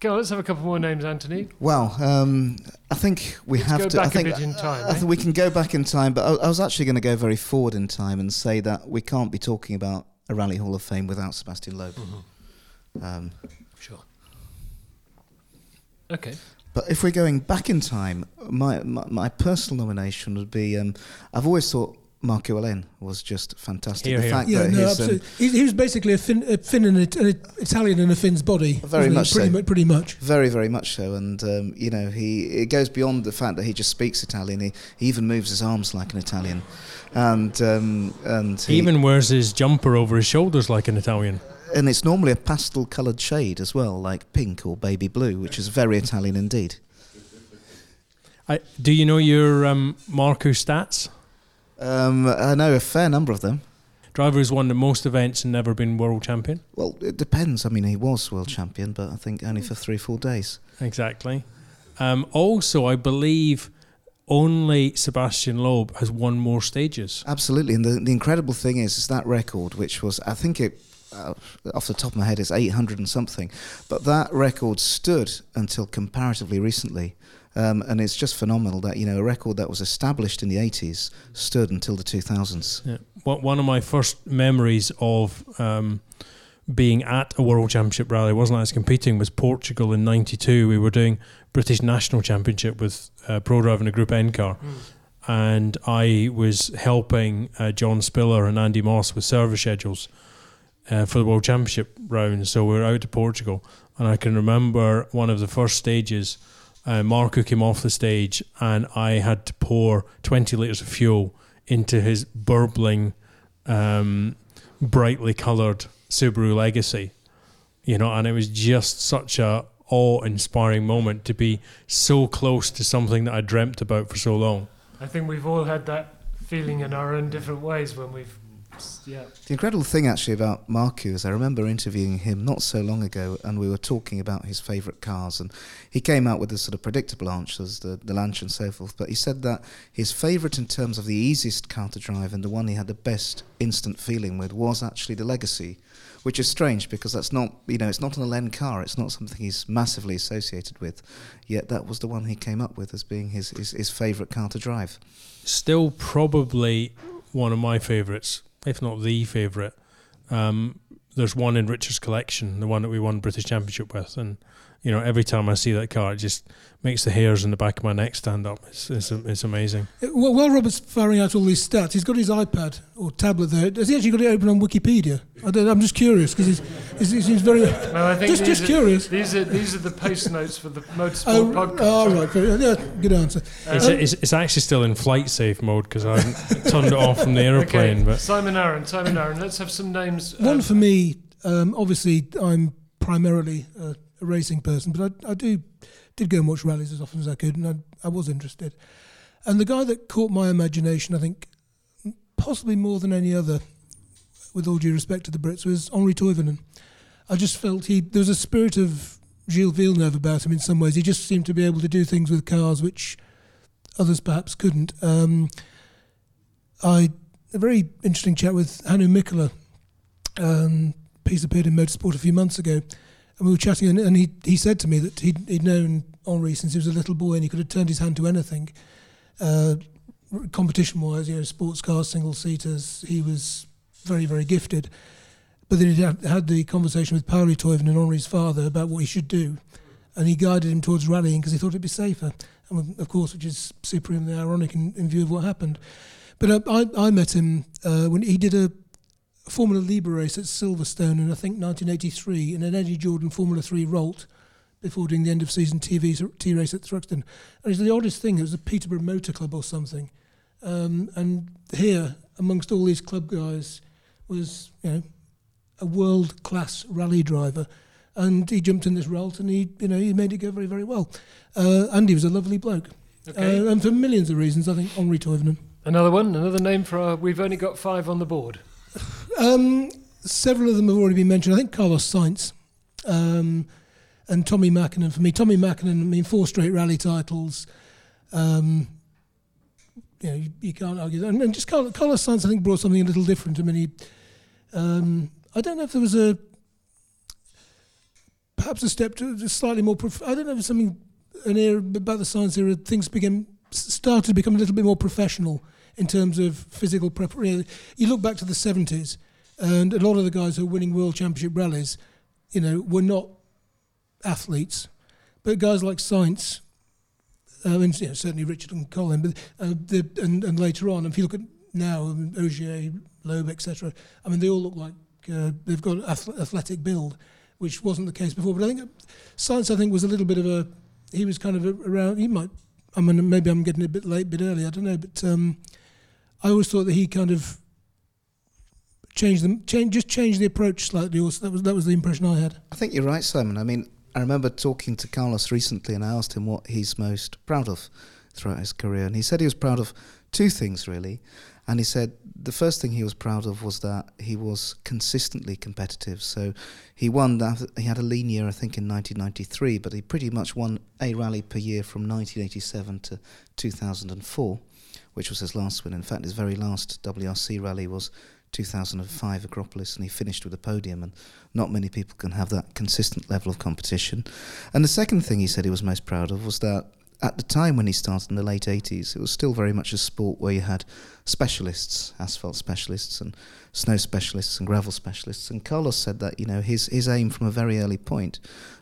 A: go on, let's have a couple more names, Anthony.
C: Well, um, I think we
A: Let's
C: have
A: go
C: to. I
A: back a
C: think
A: bit in time,
C: I
A: eh?
C: think we can go back in time, but I, I was actually going to go very forward in time and say that we can't be talking about a Rally Hall of Fame without Sébastien Loeb.
A: Mm-hmm.
C: Um,
A: Sure. Okay.
C: But if we're going back in time, my my, my personal nomination would be. Um, I've always thought Markku Alén was just fantastic.
B: Here,
C: the
B: here.
C: fact
D: Yeah,
C: that
D: no,
C: his, um,
D: he, he was basically a Finn, a Finn and a, an Italian in a Finn's body.
C: Very much
D: pretty,
C: so.
D: mu- pretty much.
C: very, very much so, and um, you know, he it goes beyond the fact that he just speaks Italian. He, he even moves his arms like an Italian, and um, and
B: he even wears his jumper over his shoulders like an Italian.
C: And it's normally a pastel-coloured shade as well, like pink or baby blue, which is very Italian indeed.
B: I, do you know your um, Markku stats?
C: Um, I know a fair number of them.
B: Driver has won the most events and never been world champion.
C: Well, it depends. I mean, he was world champion, but I think only for three, four days.
B: Exactly. Um, also, I believe only Sébastien Loeb has won more stages.
C: Absolutely, and the, the incredible thing is, is that record, which was, I think it, uh, off the top of my head, is 800 and something, but that record stood until comparatively recently. Um, and it's just phenomenal that you know a record that was established in the 80s stood until the 2000s.
B: Yeah. One one of my first memories of um, being at a World Championship rally wasn't I was competing was Portugal in '92. We were doing British National Championship with uh, Pro driving a Group N car, and I was helping uh, John Spiller and Andy Moss with service schedules uh, for the World Championship round. So we were out to Portugal, and I can remember one of the first stages. Uh, Markku came off the stage, and I had to pour 20 litres of fuel into his burbling, um, brightly coloured Subaru Legacy. You know, and it was just such a awe-inspiring moment to be so close to something that I dreamt about for so long.
A: I think we've all had that feeling in our own different ways when we've, yeah.
C: The incredible thing actually about Markku is I remember interviewing him not so long ago, and we were talking about his favourite cars, and he came out with the sort of predictable answers, the the Lancia and so forth. But he said that his favourite in terms of the easiest car to drive and the one he had the best instant feeling with was actually the Legacy, which is strange because that's not you know it's not an Alen car, it's not something he's massively associated with. Yet that was the one he came up with as being his his, his favourite car to drive.
B: Still, probably one of my favourites, if not the favourite. Um, there's one in Richard's collection, the one that we won British Championship with, and you know every time I see that car, it just makes the hairs in the back of my neck stand up. It's it's, it's amazing.
D: Uh, Well, while Robert's firing out all these stats, he's got his iPad or tablet there. Has he actually got it open on Wikipedia? I don't, I'm just curious because he's, he's, he seems very.
A: No, I think
D: Just- just
A: are,
D: curious.
A: These are these are the post notes for the motorsport
D: Oh,
A: podcast.
D: oh, right. very- Yeah, good answer.
B: It's, it's, it's actually still in flight safe mode because I haven't turned it off from the aeroplane.
A: Okay,
B: But
A: Simon Arron, Simon Arron. Let's have some names.
D: One
A: um,
D: for me, um, obviously, I'm primarily a, a racing person, but I, I do did go and watch rallies as often as I could, and I, I was interested. And the guy that caught my imagination, I think, possibly more than any other, with all due respect to the Brits, was Henri Toivonen. I just felt he there was a spirit of Gilles Villeneuve about him in some ways. He just seemed to be able to do things with cars which others perhaps couldn't. Um, I a very interesting chat with Hannu Mikkola. Um, piece appeared in Motorsport a few months ago, and we were chatting, and, and he he said to me that he'd, he'd known Henri since he was a little boy, and he could have turned his hand to anything. Uh, competition wise, you know, sports cars, single seaters, he was very, very gifted. But then he had, the conversation with Pauli Toivonen and Henri's father about what he should do. And he guided him towards rallying because he thought it'd be safer. And of course, which is supremely ironic in, in view of what happened. But uh, I, I met him uh, when he did a Formula Libre race at Silverstone in, I think, 1983 in an Eddie Jordan Formula 3 Ralt before doing the end of season TV T race at Thruxton. And it's the oddest thing, it was a Peterborough Motor Club or something. Um, and here, amongst all these club guys, was you know a world class rally driver. And he jumped in this Ralt and he, you know, he made it go very, very well. Uh, Andy was a lovely bloke.
A: Okay.
D: Uh, and for millions of reasons, I think Henri Toivonen.
A: Another one, another name for our. We've only got five on the board.
D: Um, several of them have already been mentioned. I think Carlos Sainz um, and Tommi Mäkinen. For me, Tommi Mäkinen, I mean, four straight rally titles. Um, you know, you, you can't argue that. And, and just Carlos, Carlos Sainz, I think, brought something a little different. I mean, he, um, I don't know if there was a perhaps a step to slightly more. Prof- I don't know if something an era about the Sainz era. Things began started to become a little bit more professional in terms of physical preparation. You look back to the 70s, and a lot of the guys who are winning world championship rallies, you know, were not athletes, but guys like Sainz, uh, and you know, certainly Richard and Colin, but uh, the, and, and later on, if you look at now, um, Ogier, Loeb, etc., I mean, they all look like uh, they've got ath- athletic build, which wasn't the case before. But I think Sainz, I think, was a little bit of a, he was kind of a, around, he might, I mean, maybe I'm getting a bit late, bit early, I don't know, but um, I always thought that he kind of changed them, change, just changed the approach slightly. Also, that was that was the impression I had.
C: I think you're right, Simon. I mean, I remember talking to Carlos recently, and I asked him what he's most proud of throughout his career, and he said he was proud of two things really. And he said the first thing he was proud of was that he was consistently competitive. So he won that. He had a lean year, I think, in 1993, but he pretty much won a rally per year from 1987 to 2004, which was his last win. In fact, his very last WRC rally was 2005 Acropolis, and he finished with a podium. And not many people can have that consistent level of competition. And the second thing he said he was most proud of was that at the time when he started in the late 80s, it was still very much a sport where you had specialists, asphalt specialists, and snow specialists, and gravel specialists. And Carlos said that you know his his aim from a very early point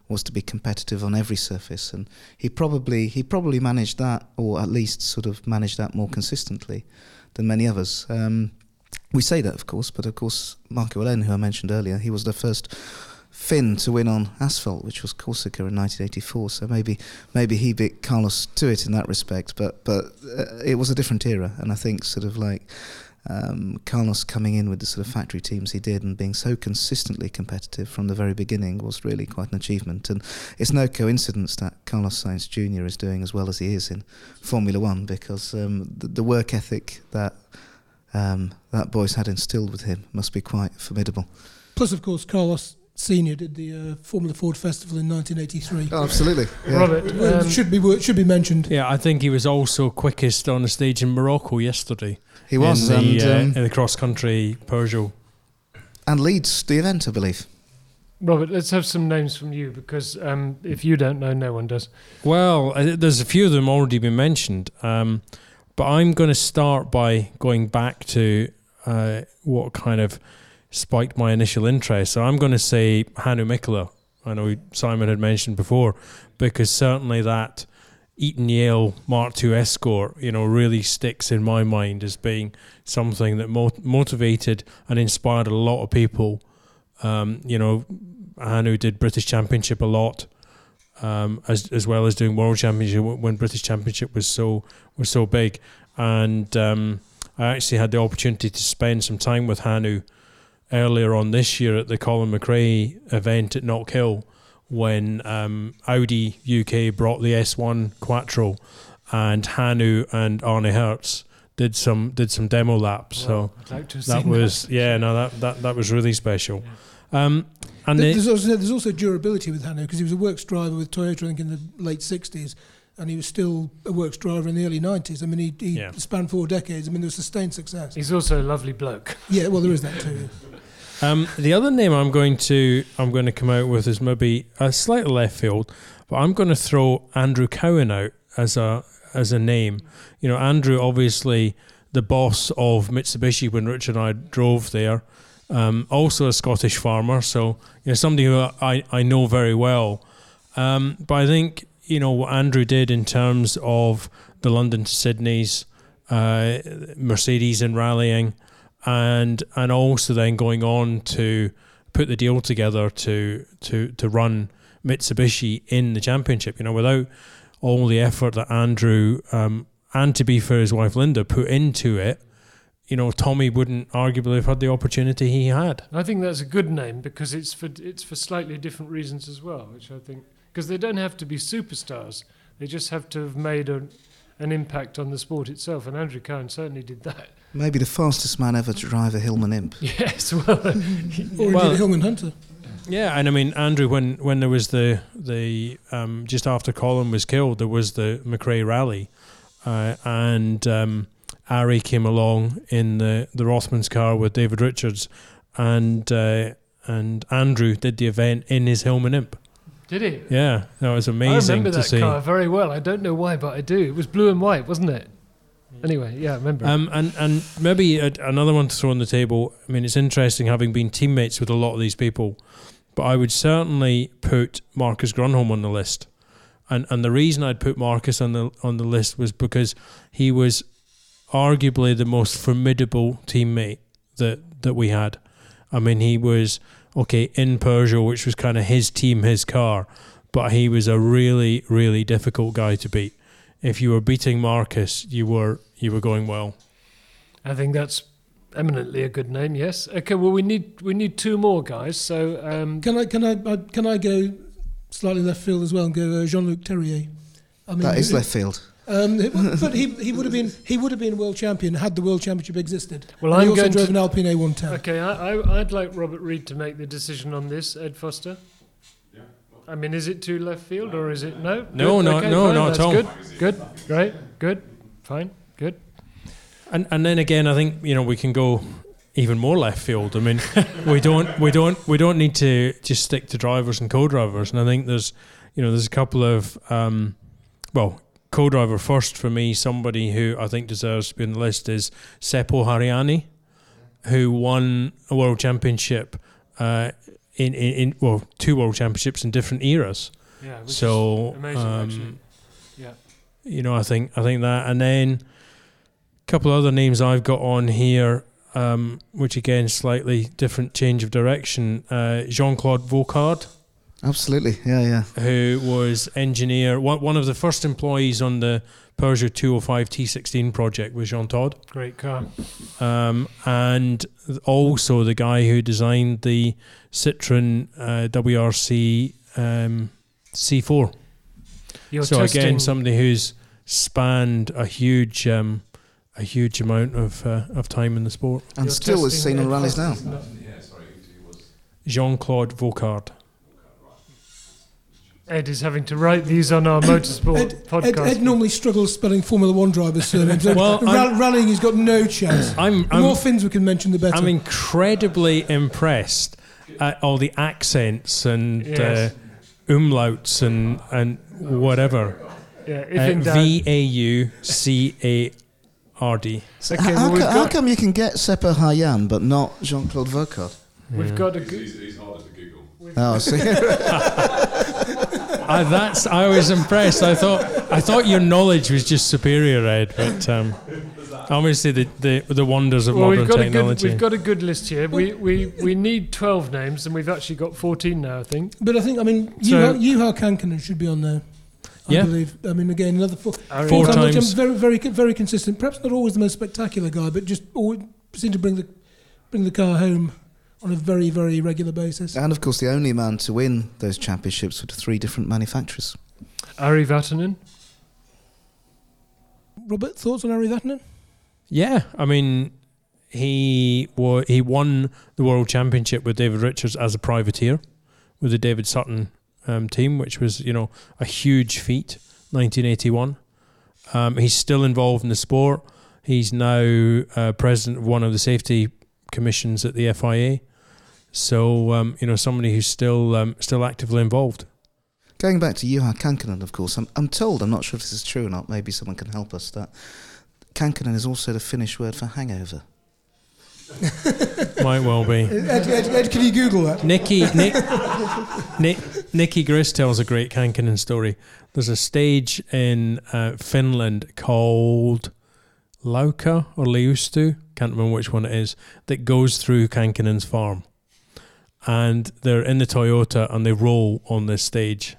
C: was to be competitive on every surface, and he probably he probably managed that, or at least sort of managed that more consistently than many others. Um, we say that, of course, but of course, Markku Alén, who I mentioned earlier, he was the first Finn to win on asphalt, which was Corsica in 1984. So maybe maybe he beat Carlos to it in that respect, but but uh, it was a different era, and I think sort of like. Um, Carlos coming in with the sort of factory teams he did and being so consistently competitive from the very beginning was really quite an achievement. And it's no coincidence that Carlos Sainz Jr. is doing as well as he is in Formula One because um, the, the work ethic that um, that boy's had instilled with him must be quite formidable.
D: Plus, of course, Carlos Senior did the uh, Formula Ford Festival in 1983.
C: Oh, absolutely. Yeah.
A: Robert,
D: Well,
A: um,
D: should be should be mentioned.
B: Yeah, I think he was also quickest on the stage in Morocco yesterday.
C: He was,
B: in the,
C: and,
B: uh,
C: um,
B: in the cross country Peugeot.
C: and leads the event, I believe.
A: Robert, let's have some names from you because um, if you don't know, no one does.
B: Well, uh, there's a few of them already been mentioned, um, but I'm going to start by going back to uh, what kind of spiked my initial interest. So I'm going to say Hannu Mikkola. I know Simon had mentioned before, because certainly that Eaton Yale Mark II Escort, you know, really sticks in my mind as being something that mo- motivated and inspired a lot of people. Um, you know, Hannu did British Championship a lot um, as as well as doing World Championship when British Championship was so was so big. And um, I actually had the opportunity to spend some time with Hannu earlier on this year at the Colin McRae event at Knockhill when um, Audi UK brought the S1 Quattro, and Hannu and Arne Hertz did some did some demo laps. So
A: I'd like
B: that was yeah no that, that that was really special. Um, and
D: There-
B: it-
D: there's, also, there's also durability with Hannu because he was a works driver with Toyota, I think, in the late 60s, and he was still a works driver in the early 90s. I mean, he, he
B: Yeah.
D: spanned four decades. I mean, there was sustained success.
A: He's also a lovely bloke.
D: Yeah, well, there is that too.
B: Um, the other name I'm going to I'm going to come out with is maybe a slightly left field, but I'm going to throw Andrew Cowan out as a as a name. You know, Andrew obviously the boss of Mitsubishi when Richard and I drove there. Um, also a Scottish farmer, so you know somebody who I, I know very well. Um, but I think you know what Andrew did in terms of the London to Sydney's, uh, Mercedes and rallying, and and also then going on to put the deal together to to to run Mitsubishi in the championship. You know, without all the effort that Andrew um, and to be fair, his wife Linda put into it, you know, Tommi wouldn't arguably have had the opportunity he had.
A: I think that's a good name because it's for it's for slightly different reasons as well, which I think because they don't have to be superstars; they just have to have made a, an impact on the sport itself. And Andrew Cowan certainly did that.
C: Maybe the fastest man ever to drive a Hillman Imp.
A: Yes, well,
D: Or
B: Well-
D: indeed Hillman Hunter.
B: Yeah, and I mean Andrew, when when there was the the um, just after Colin was killed, there was the McRae rally, uh, and um, Ari came along in the the Rothmans car with David Richards, and uh, and Andrew did the event in his Hillman Imp.
A: did he?
B: Yeah, that was amazing.
A: I
B: remember
A: that
B: see.
A: car very well. I don't know why, but I do. It was blue and white, wasn't it? Anyway, yeah, I remember.
B: Um, and and maybe a, another one to throw on the table. I mean, it's interesting having been teammates with a lot of these people, but I would certainly put Marcus Grönholm on the list. And and the reason I'd put Marcus on the on the list was because he was arguably the most formidable teammate that that we had. I mean, he was okay in Peugeot, which was kind of his team, his car, but he was a really really difficult guy to beat. If you were beating Marcus, you were you were going well.
A: I think that's eminently a good name. Yes. Okay. Well, we need we need two more guys. So um,
D: Can I can I, I can I go slightly left field as well and go uh, Jean-Luc Thérier? I mean,
C: That is left field.
D: Um, but he, he would have been he would have been world champion had the world championship existed.
A: Well,
D: And
A: I'm
D: also
A: going
D: drove
A: to-
D: an Alpine A110.
A: Okay, I, I, I'd like Robert Reid to make the decision on this, Ed Foster. Yeah. I mean, is it too left field or is it no?
B: No,
A: Good,
B: no,
A: okay,
B: no,
A: fine,
B: not at all.
A: Good, good, great, good, fine, good.
B: And and then again, I think you know we can go even more left field. I mean, we don't we don't we don't need to just stick to drivers and co-drivers. And I think there's you know there's a couple of um, well co-driver first for me. Somebody who I think deserves to be on the list is Seppo Harjanne, who won a world championship. Uh, in, in, in well, two world championships in different eras.
A: Yeah, which
B: so
A: is amazing,
B: um,
A: Yeah.
B: you know, I think I think that, and then a couple of other names I've got on here, um, which again slightly different change of direction. Uh, Jean Claude Vaucard,
C: Absolutely. Yeah, yeah.
B: who was engineer, one one of the first employees on the Peugeot 205 T16 project was Jean Todt,
A: Great car.
B: um, and also the guy who designed the Citroen uh, WRC um, C4.
A: You're
B: so
A: testing,
B: again, somebody who's spanned a huge, um, a huge amount of uh, of time in the sport.
C: And
A: you're
C: still is seen on rallies now.
B: Jean Claude Vaucard.
A: Ed is having to write these on our motorsport
D: Ed, Ed,
A: podcast.
D: Ed normally struggles spelling Formula One drivers' surnames.
B: Well,
D: Ra- rallying, he's got no chance.
B: I'm
D: The more
B: I'm,
D: Finns we can mention, the better.
B: I'm incredibly impressed at all the accents and
A: Yes.
B: uh, umlauts and and whatever.
A: yeah, if
B: Uh,
A: in doubt.
B: V A U C A R D.
C: How,
A: well, we've
C: co- how
A: got-
C: come you can get Seppo Hayan but not Jean Claude Vaucard?
A: We've got a good.
E: he's harder to Google.
C: Oh, I see.
B: I, that's I was impressed. I thought I thought your knowledge was just superior, Ed. But um, obviously the, the the wonders of
A: Well,
B: modern
A: we've got a good we've got a good list here. We we we need twelve names, and we've actually got fourteen now. I think.
D: but I think, I mean,
A: So-
D: Juha Juha Kankkunen should be on there. I
B: Yeah.
D: believe. I mean, again, another four,
A: Ari-
B: Four
D: four
B: times.
D: Very, very, very consistent. Perhaps not always the most spectacular guy, but just always seem to bring the bring the car home on a very, very regular basis.
C: and of course, the only man to win those championships with three different manufacturers.
A: Ari Vatanen.
D: Robert, thoughts on Ari Vatanen?
B: Yeah, I mean, he wa- he won the world championship with David Richards as a privateer. with the David Sutton um, team, which was you know a huge feat. 1981. Um, he's still involved in the sport. He's now uh, president of one of the safety commissions at the FIA. So um, you know somebody who's still um, still actively involved.
C: Going back to Juha Kankkunen, of course, I'm, I'm told, I'm not sure if this is true or not, maybe someone can help us, that Kankkunen is also the Finnish word for hangover.
B: Might well be.
D: Ed, Ed, Ed, can you Google that?
B: Nikki, Nick, Nick, Nicky Grist tells a great Kankkunen story. There's a stage in uh, Finland called Lauka or Leustu, can't remember which one it is, that goes through Kankkunen's farm. And they're in the Toyota and they roll on this stage.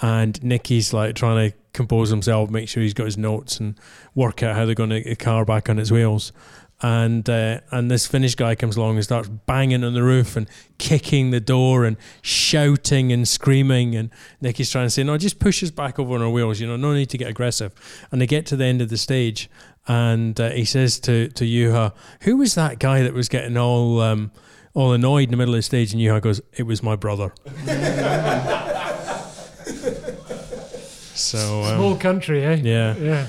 B: And Nicky's like trying to compose himself, make sure he's got his notes and work out how they're going to get the car back on its wheels. And uh, and this Finnish guy comes along and starts banging on the roof and kicking the door and shouting and screaming. And Nicky's trying to say no just push us back over on our wheels you know no need to get aggressive. And they get to the end of the stage and uh, he says to to Juha who was that guy that was getting all um, all annoyed in the middle of the stage and Juha goes it was my brother so um,
A: Small country, eh?
B: yeah
A: Yeah.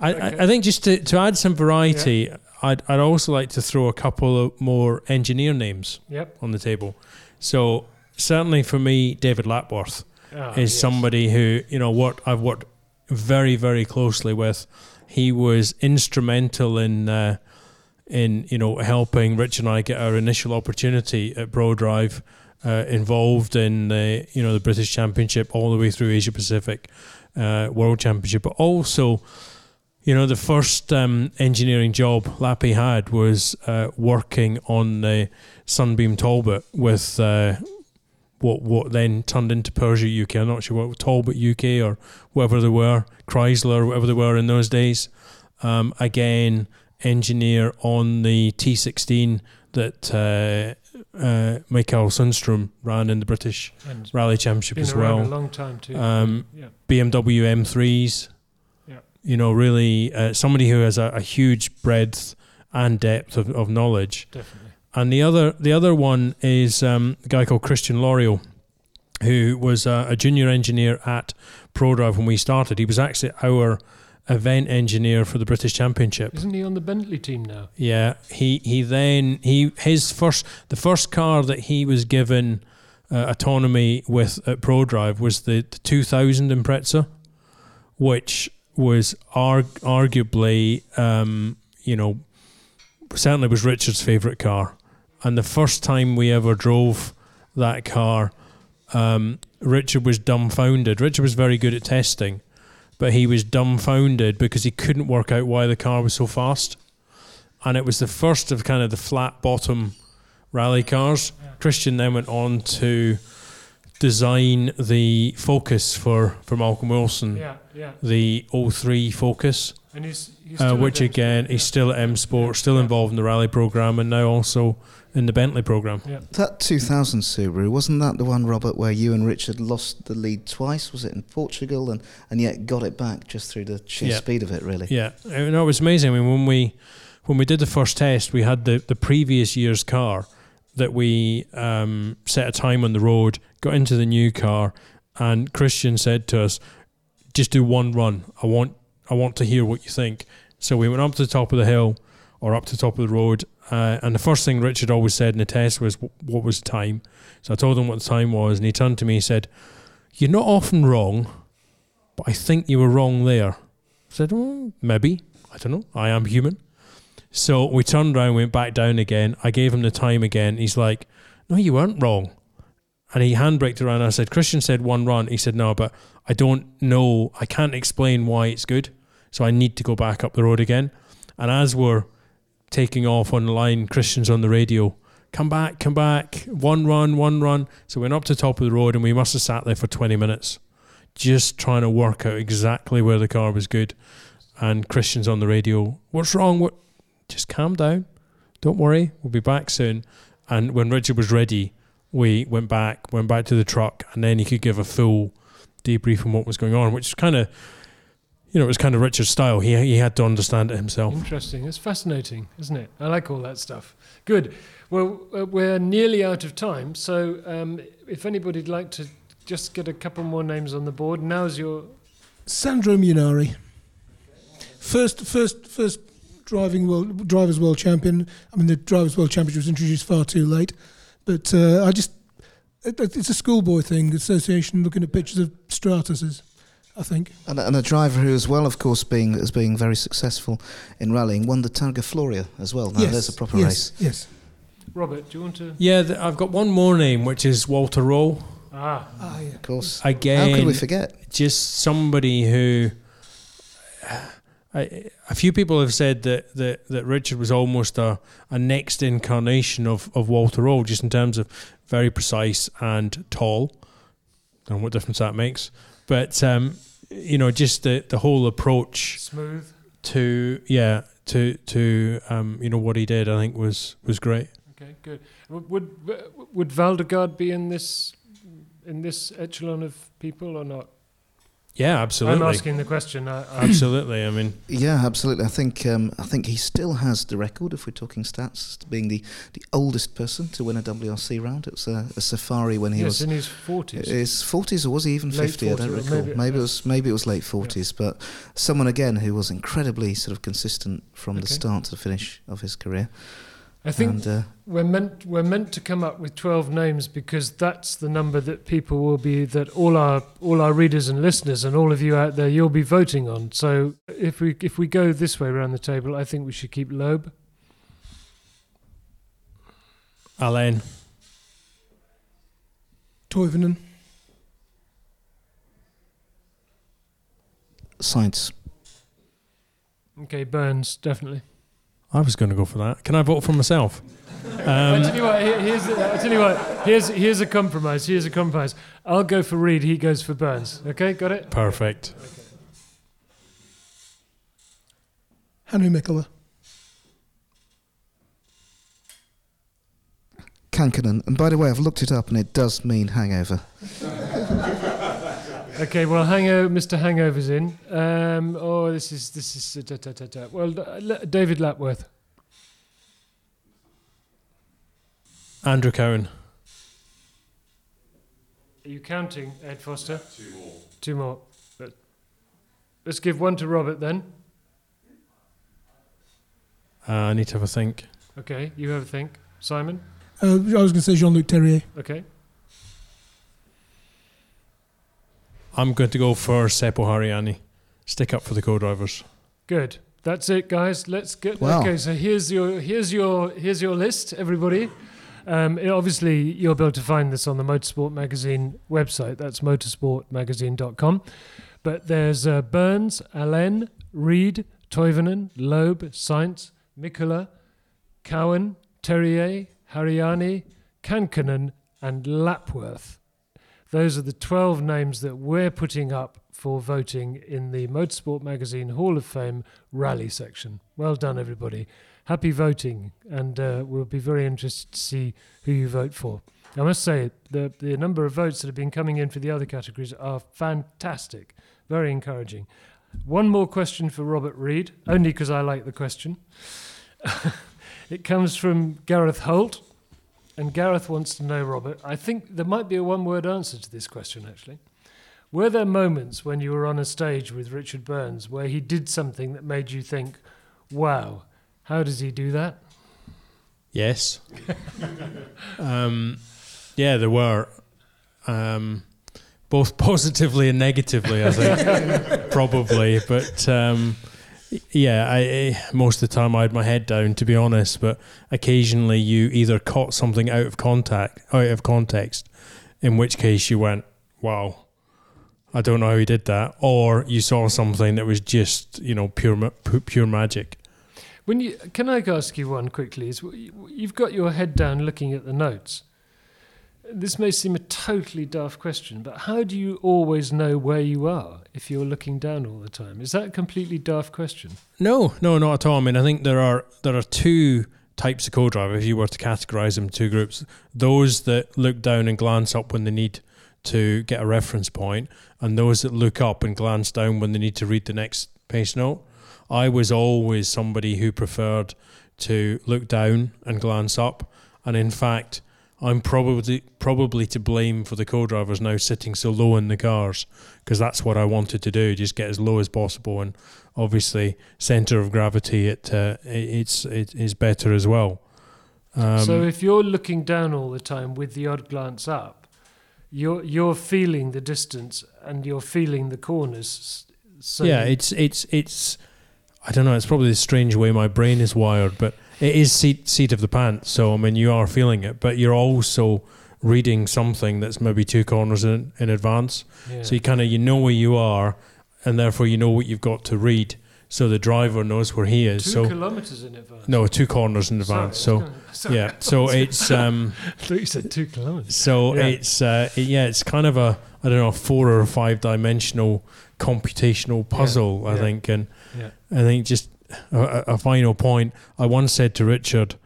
B: I,
A: Okay.
B: I, I think just to, to add some variety, I'd, I'd also like to throw a couple of more engineer names
A: Yep.
B: on the table. So certainly for me, David Lapworth
A: Ah,
B: is
A: yes.
B: somebody who you know what I've worked very very closely with. He was instrumental in uh, in you know helping Rich and I get our initial opportunity at Prodrive. Uh, involved in the you know the British Championship all the way through Asia Pacific uh, World Championship, but also you know, the first um, engineering job Lappy had was uh, working on the Sunbeam Talbot with uh, what what then turned into Peugeot UK. I'm not sure what Talbot UK or whatever they were, Chrysler, whatever they were in those days. Um, again, engineer on the T16 that uh, uh, Mikael Sundstrom ran in the British
A: And
B: Rally Championship as well.
A: a long time too.
B: Um,
A: yeah.
B: BMW M3s.
A: Yeah.
B: You know, really uh, somebody who has a, a huge breadth and depth of, of knowledge.
A: Definitely.
B: And the other the other one is um, a guy called Christian Loriaux, who was a, a junior engineer at Prodrive when we started. He was actually our event engineer for the British Championship.
A: Isn't he on the Bentley team now?
B: Yeah, he he then he his first the first car that he was given uh, autonomy with at Prodrive was the, the 2000 Impreza, which was arg- arguably um, you know certainly was Richard's favorite car, and the first time we ever drove that car, um, Richard was dumbfounded. Richard was very good at testing, but he was dumbfounded because he couldn't work out why the car was so fast and it was the first of kind of the flat bottom rally cars. Christian then went on to design the Focus for, for Malcolm Wilson,
A: Yeah, yeah.
B: the 03 Focus,
A: And he's, he's
B: uh, which again he's
A: yeah.
B: still at M Sport, still involved in the rally program, and now also in the Bentley program.
C: That 2000 Subaru, wasn't that the one, Robert, where you and Richard lost the lead twice? Was it in Portugal? And, and yet got it back just through the sheer
B: Yeah.
C: speed of it, really?
B: Yeah, no, it was amazing. I mean, when we when we did the first test, we had the the previous year's car that we um, set a time on the road, got into the new car, and Christian said to us, "Just do one run. I want I want to hear what you think." So we went up to the top of the hill or up to the top of the road, uh, and the first thing Richard always said in the test was, "What was the time?" So I told him what the time was, and he turned to me and said, "You're not often wrong, but I think you were wrong there." I said, well, maybe. I don't know. I am human. So we turned around, went back down again. I gave him the time again. He's like, no, you weren't wrong. And he handbraked around. I said, Christian said one run. He said, no, but I don't know. I can't explain why it's good. So I need to go back up the road again. And as we're taking off on the line, Christian's on the radio. Come back, come back. One run, one run. So we went up to the top of the road and we must have sat there for 20 minutes just trying to work out exactly where the car was good. And Christian's on the radio. What's wrong? What? Just calm down. Don't worry. We'll be back soon. And when Richard was ready, we went back, went back to the truck, and then he could give a full debrief on what was going on, which is kind of, you know, it was kind of Richard's style. He he had to understand it himself.
A: Interesting. It's fascinating, isn't it? I like all that stuff. Good. Well, uh, we're nearly out of time, so um, if anybody'd like to just get a couple more names on the board, now's your.
D: Sandro Munari. First, first, first driving world drivers world champion. I mean, the drivers world championship was introduced far too late, but uh, I just it, it's a schoolboy thing. The association looking at pictures of Stratuses, I think.
C: And, and a driver who, as well, of course, being as being very successful in rallying, won the Targa Florio as well. Now
D: yes,
C: there's a proper
D: yes,
C: race.
D: Yes.
A: Robert, do you want to?
B: Yeah, th- I've got one more name, which is Walter Röhrl.
A: Ah,
D: Ah, yeah.
C: Of course.
B: Again,
C: How could we forget?
B: just somebody who I, a few people have said that, that, that Richard was almost a, a next incarnation of, of Walter Röhrl, just in terms of very precise and tall. Don't know what difference that makes, but um, you know, just the, the whole approach
A: smooth.
B: to yeah to to um, you know what he did, I think was was great.
A: Okay, good. Would would Waldegård be in this in this echelon of people or not?
B: Yeah, absolutely.
A: I'm asking the question. I, I,
B: absolutely. I mean,
C: Yeah, absolutely. I think um, I think he still has the record, if we're talking stats, being the, the oldest person to win a WRC round. It was a, a Safari when he
A: yes,
C: was
A: in his forties.
C: his forties, or was he even
A: Late
C: fifty? I don't recall.
A: maybe-
C: Maybe,
A: yeah.
C: it was maybe it was late forties, but someone again who was incredibly sort of consistent from the start to the finish of his career.
A: I think
C: and, uh,
A: we're meant we're meant to come up with 12 names because that's the number that people will be that all our all our readers and listeners and all of you out there you'll be voting on so if we if we go this way around the table i think we should keep loeb
B: Alén.
D: Toivonen.
C: Sainz.
A: okay burns definitely
B: I was going to go for that. Can I vote for myself?
A: I
B: Um,
A: tell you what here's I tell you what here's here's a compromise here's a compromise i'll go for Reid he goes for burns okay got it
B: perfect.
D: Hannu Mikkola.
C: Kankkunen. And by the way, I've looked it up, and it does mean hangover.
A: Okay, well, hangover, Mr. Hangover's in. Um, oh, this is this is uh, da, da, da, da. well, uh, David Lapworth.
B: Andrew Cowan.
A: Are you counting, Ed Foster? Two more. Two more. But let's give one to Robert then.
B: Uh, I need to have a think.
A: Okay, you have a think. Simon.
D: Uh, I was going to say Jean-Luc Thérier.
A: Okay.
B: I'm going to go for Seppo Harjanne. Stick up for the co-drivers.
A: Good. That's it, guys. Let's get.
C: Wow.
A: Okay, so here's your here's your here's your list, everybody. Um, it- obviously, you'll be able to find this on the Motorsport Magazine website. That's motorsportmagazine.com. But there's uh, Burns, Alén, Reid, Toivonen, Loeb, Sainz, Mikkola, Cowan, Thérier, Hariani, Kankkunen, and Lapworth. Those are the 12 names that we're putting up for voting in the Motorsport Magazine Hall of Fame rally section. Well done, everybody. Happy voting, and uh, we'll be very interested to see who you vote for. I must say, the, the number of votes that have been coming in for the other categories are fantastic, very encouraging. One more question for Robert Reid, only because I like the question. it comes from Gareth Holt, and Gareth wants to know, Robert, I think there might be a one word answer to this question, actually. Were there moments when you were on a stage with Richard Burns where he did something that made you think, wow, how does he do that?
B: Yes. um, yeah, there were. Um, both positively and negatively, I think, probably. But um, yeah, I, most of the time I had my head down, to be honest. But occasionally, you either caught something out of contact, out of context, in which case you went, "Wow, I don't know how he did that," or you saw something that was just, you know, pure pure magic.
A: When you, can I ask you one quickly? Is you've got your head down looking at the notes. This may seem a totally daft question, but how do you always know where you are if you're looking down all the time? Is that a completely daft question?
B: No, no, not at all. I mean, I think there are there are two types of co-driver. If you were to categorise them two groups, those that look down and glance up when they need to get a reference point, and those that look up and glance down when they need to read the next pace note. I was always somebody who preferred to look down and glance up. and in fact, I'm probably probably to blame for the co-drivers now sitting so low in the cars because that's what I wanted to do, just get as low as possible, and obviously center of gravity it uh, it's it is better as well. Um,
A: so if you're looking down all the time with the odd glance up, you're you're feeling the distance and you're feeling the corners. So
B: yeah, it's it's it's I don't know. It's probably a strange way my brain is wired, but it is seat seat of the pants. So I mean, you are feeling it, but you're also reading something that's maybe two corners in, in advance.
A: yeah.
B: So you kind of you know where you are, and therefore you know what you've got to read. So the driver knows where he is.
A: two
B: so
A: kilometers in advance.
B: no, two corners in advance.
A: Sorry,
B: so
A: was gonna- sorry.
B: yeah, so it's um,
A: I thought you said two kilometers.
B: so
A: Yeah.
B: it's uh, it- yeah, it's kind of a I don't know four or five dimensional computational puzzle. I
A: yeah.
B: think, and
A: Yeah.
B: I think just a, a final point. I once said to Richard,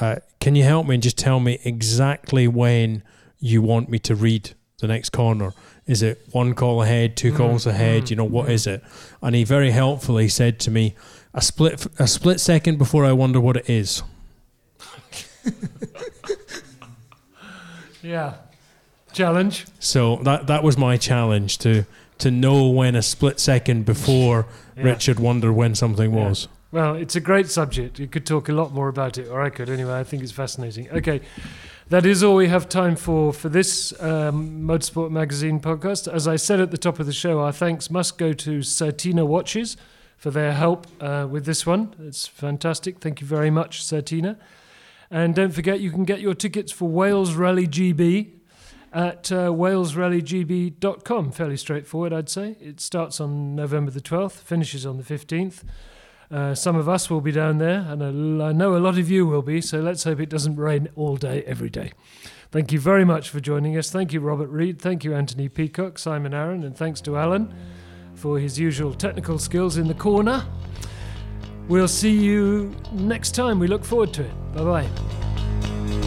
B: uh, "Can you help me and just tell me exactly when you want me to read the next corner? Is it one call ahead, two
A: Mm,
B: calls ahead?
A: mm,
B: you know what
A: mm.
B: it?" And he very helpfully said to me, "A split a split second before I wonder what it is."
A: Yeah. Challenge.
B: So that that was my challenge to to know when a split second before
A: Yeah.
B: Richard wondered when something
A: Yeah.
B: was.
A: Well, it's a great subject. You could talk a lot more about it, or I could anyway. I think it's fascinating. Okay, that is all we have time for for this um, Motorsport Magazine podcast. As I said at the top of the show, our thanks must go to Certina Watches for their help uh, with this one. It's fantastic. Thank you very much, Certina. And don't forget, you can get your tickets for Wales Rally GB at uh, walesrallygb.com. Fairly straightforward, I'd say. It starts on November the 12th, finishes on the 15th. Uh, some of us will be down there, and I know a lot of you will be, so let's hope it doesn't rain all day, every day. Thank you very much for joining us. Thank you, Robert Reid. Thank you, Anthony Peacock, Simon Arron, and thanks to Alan for his usual technical skills in the corner. We'll see you next time. We look forward to it. Bye bye.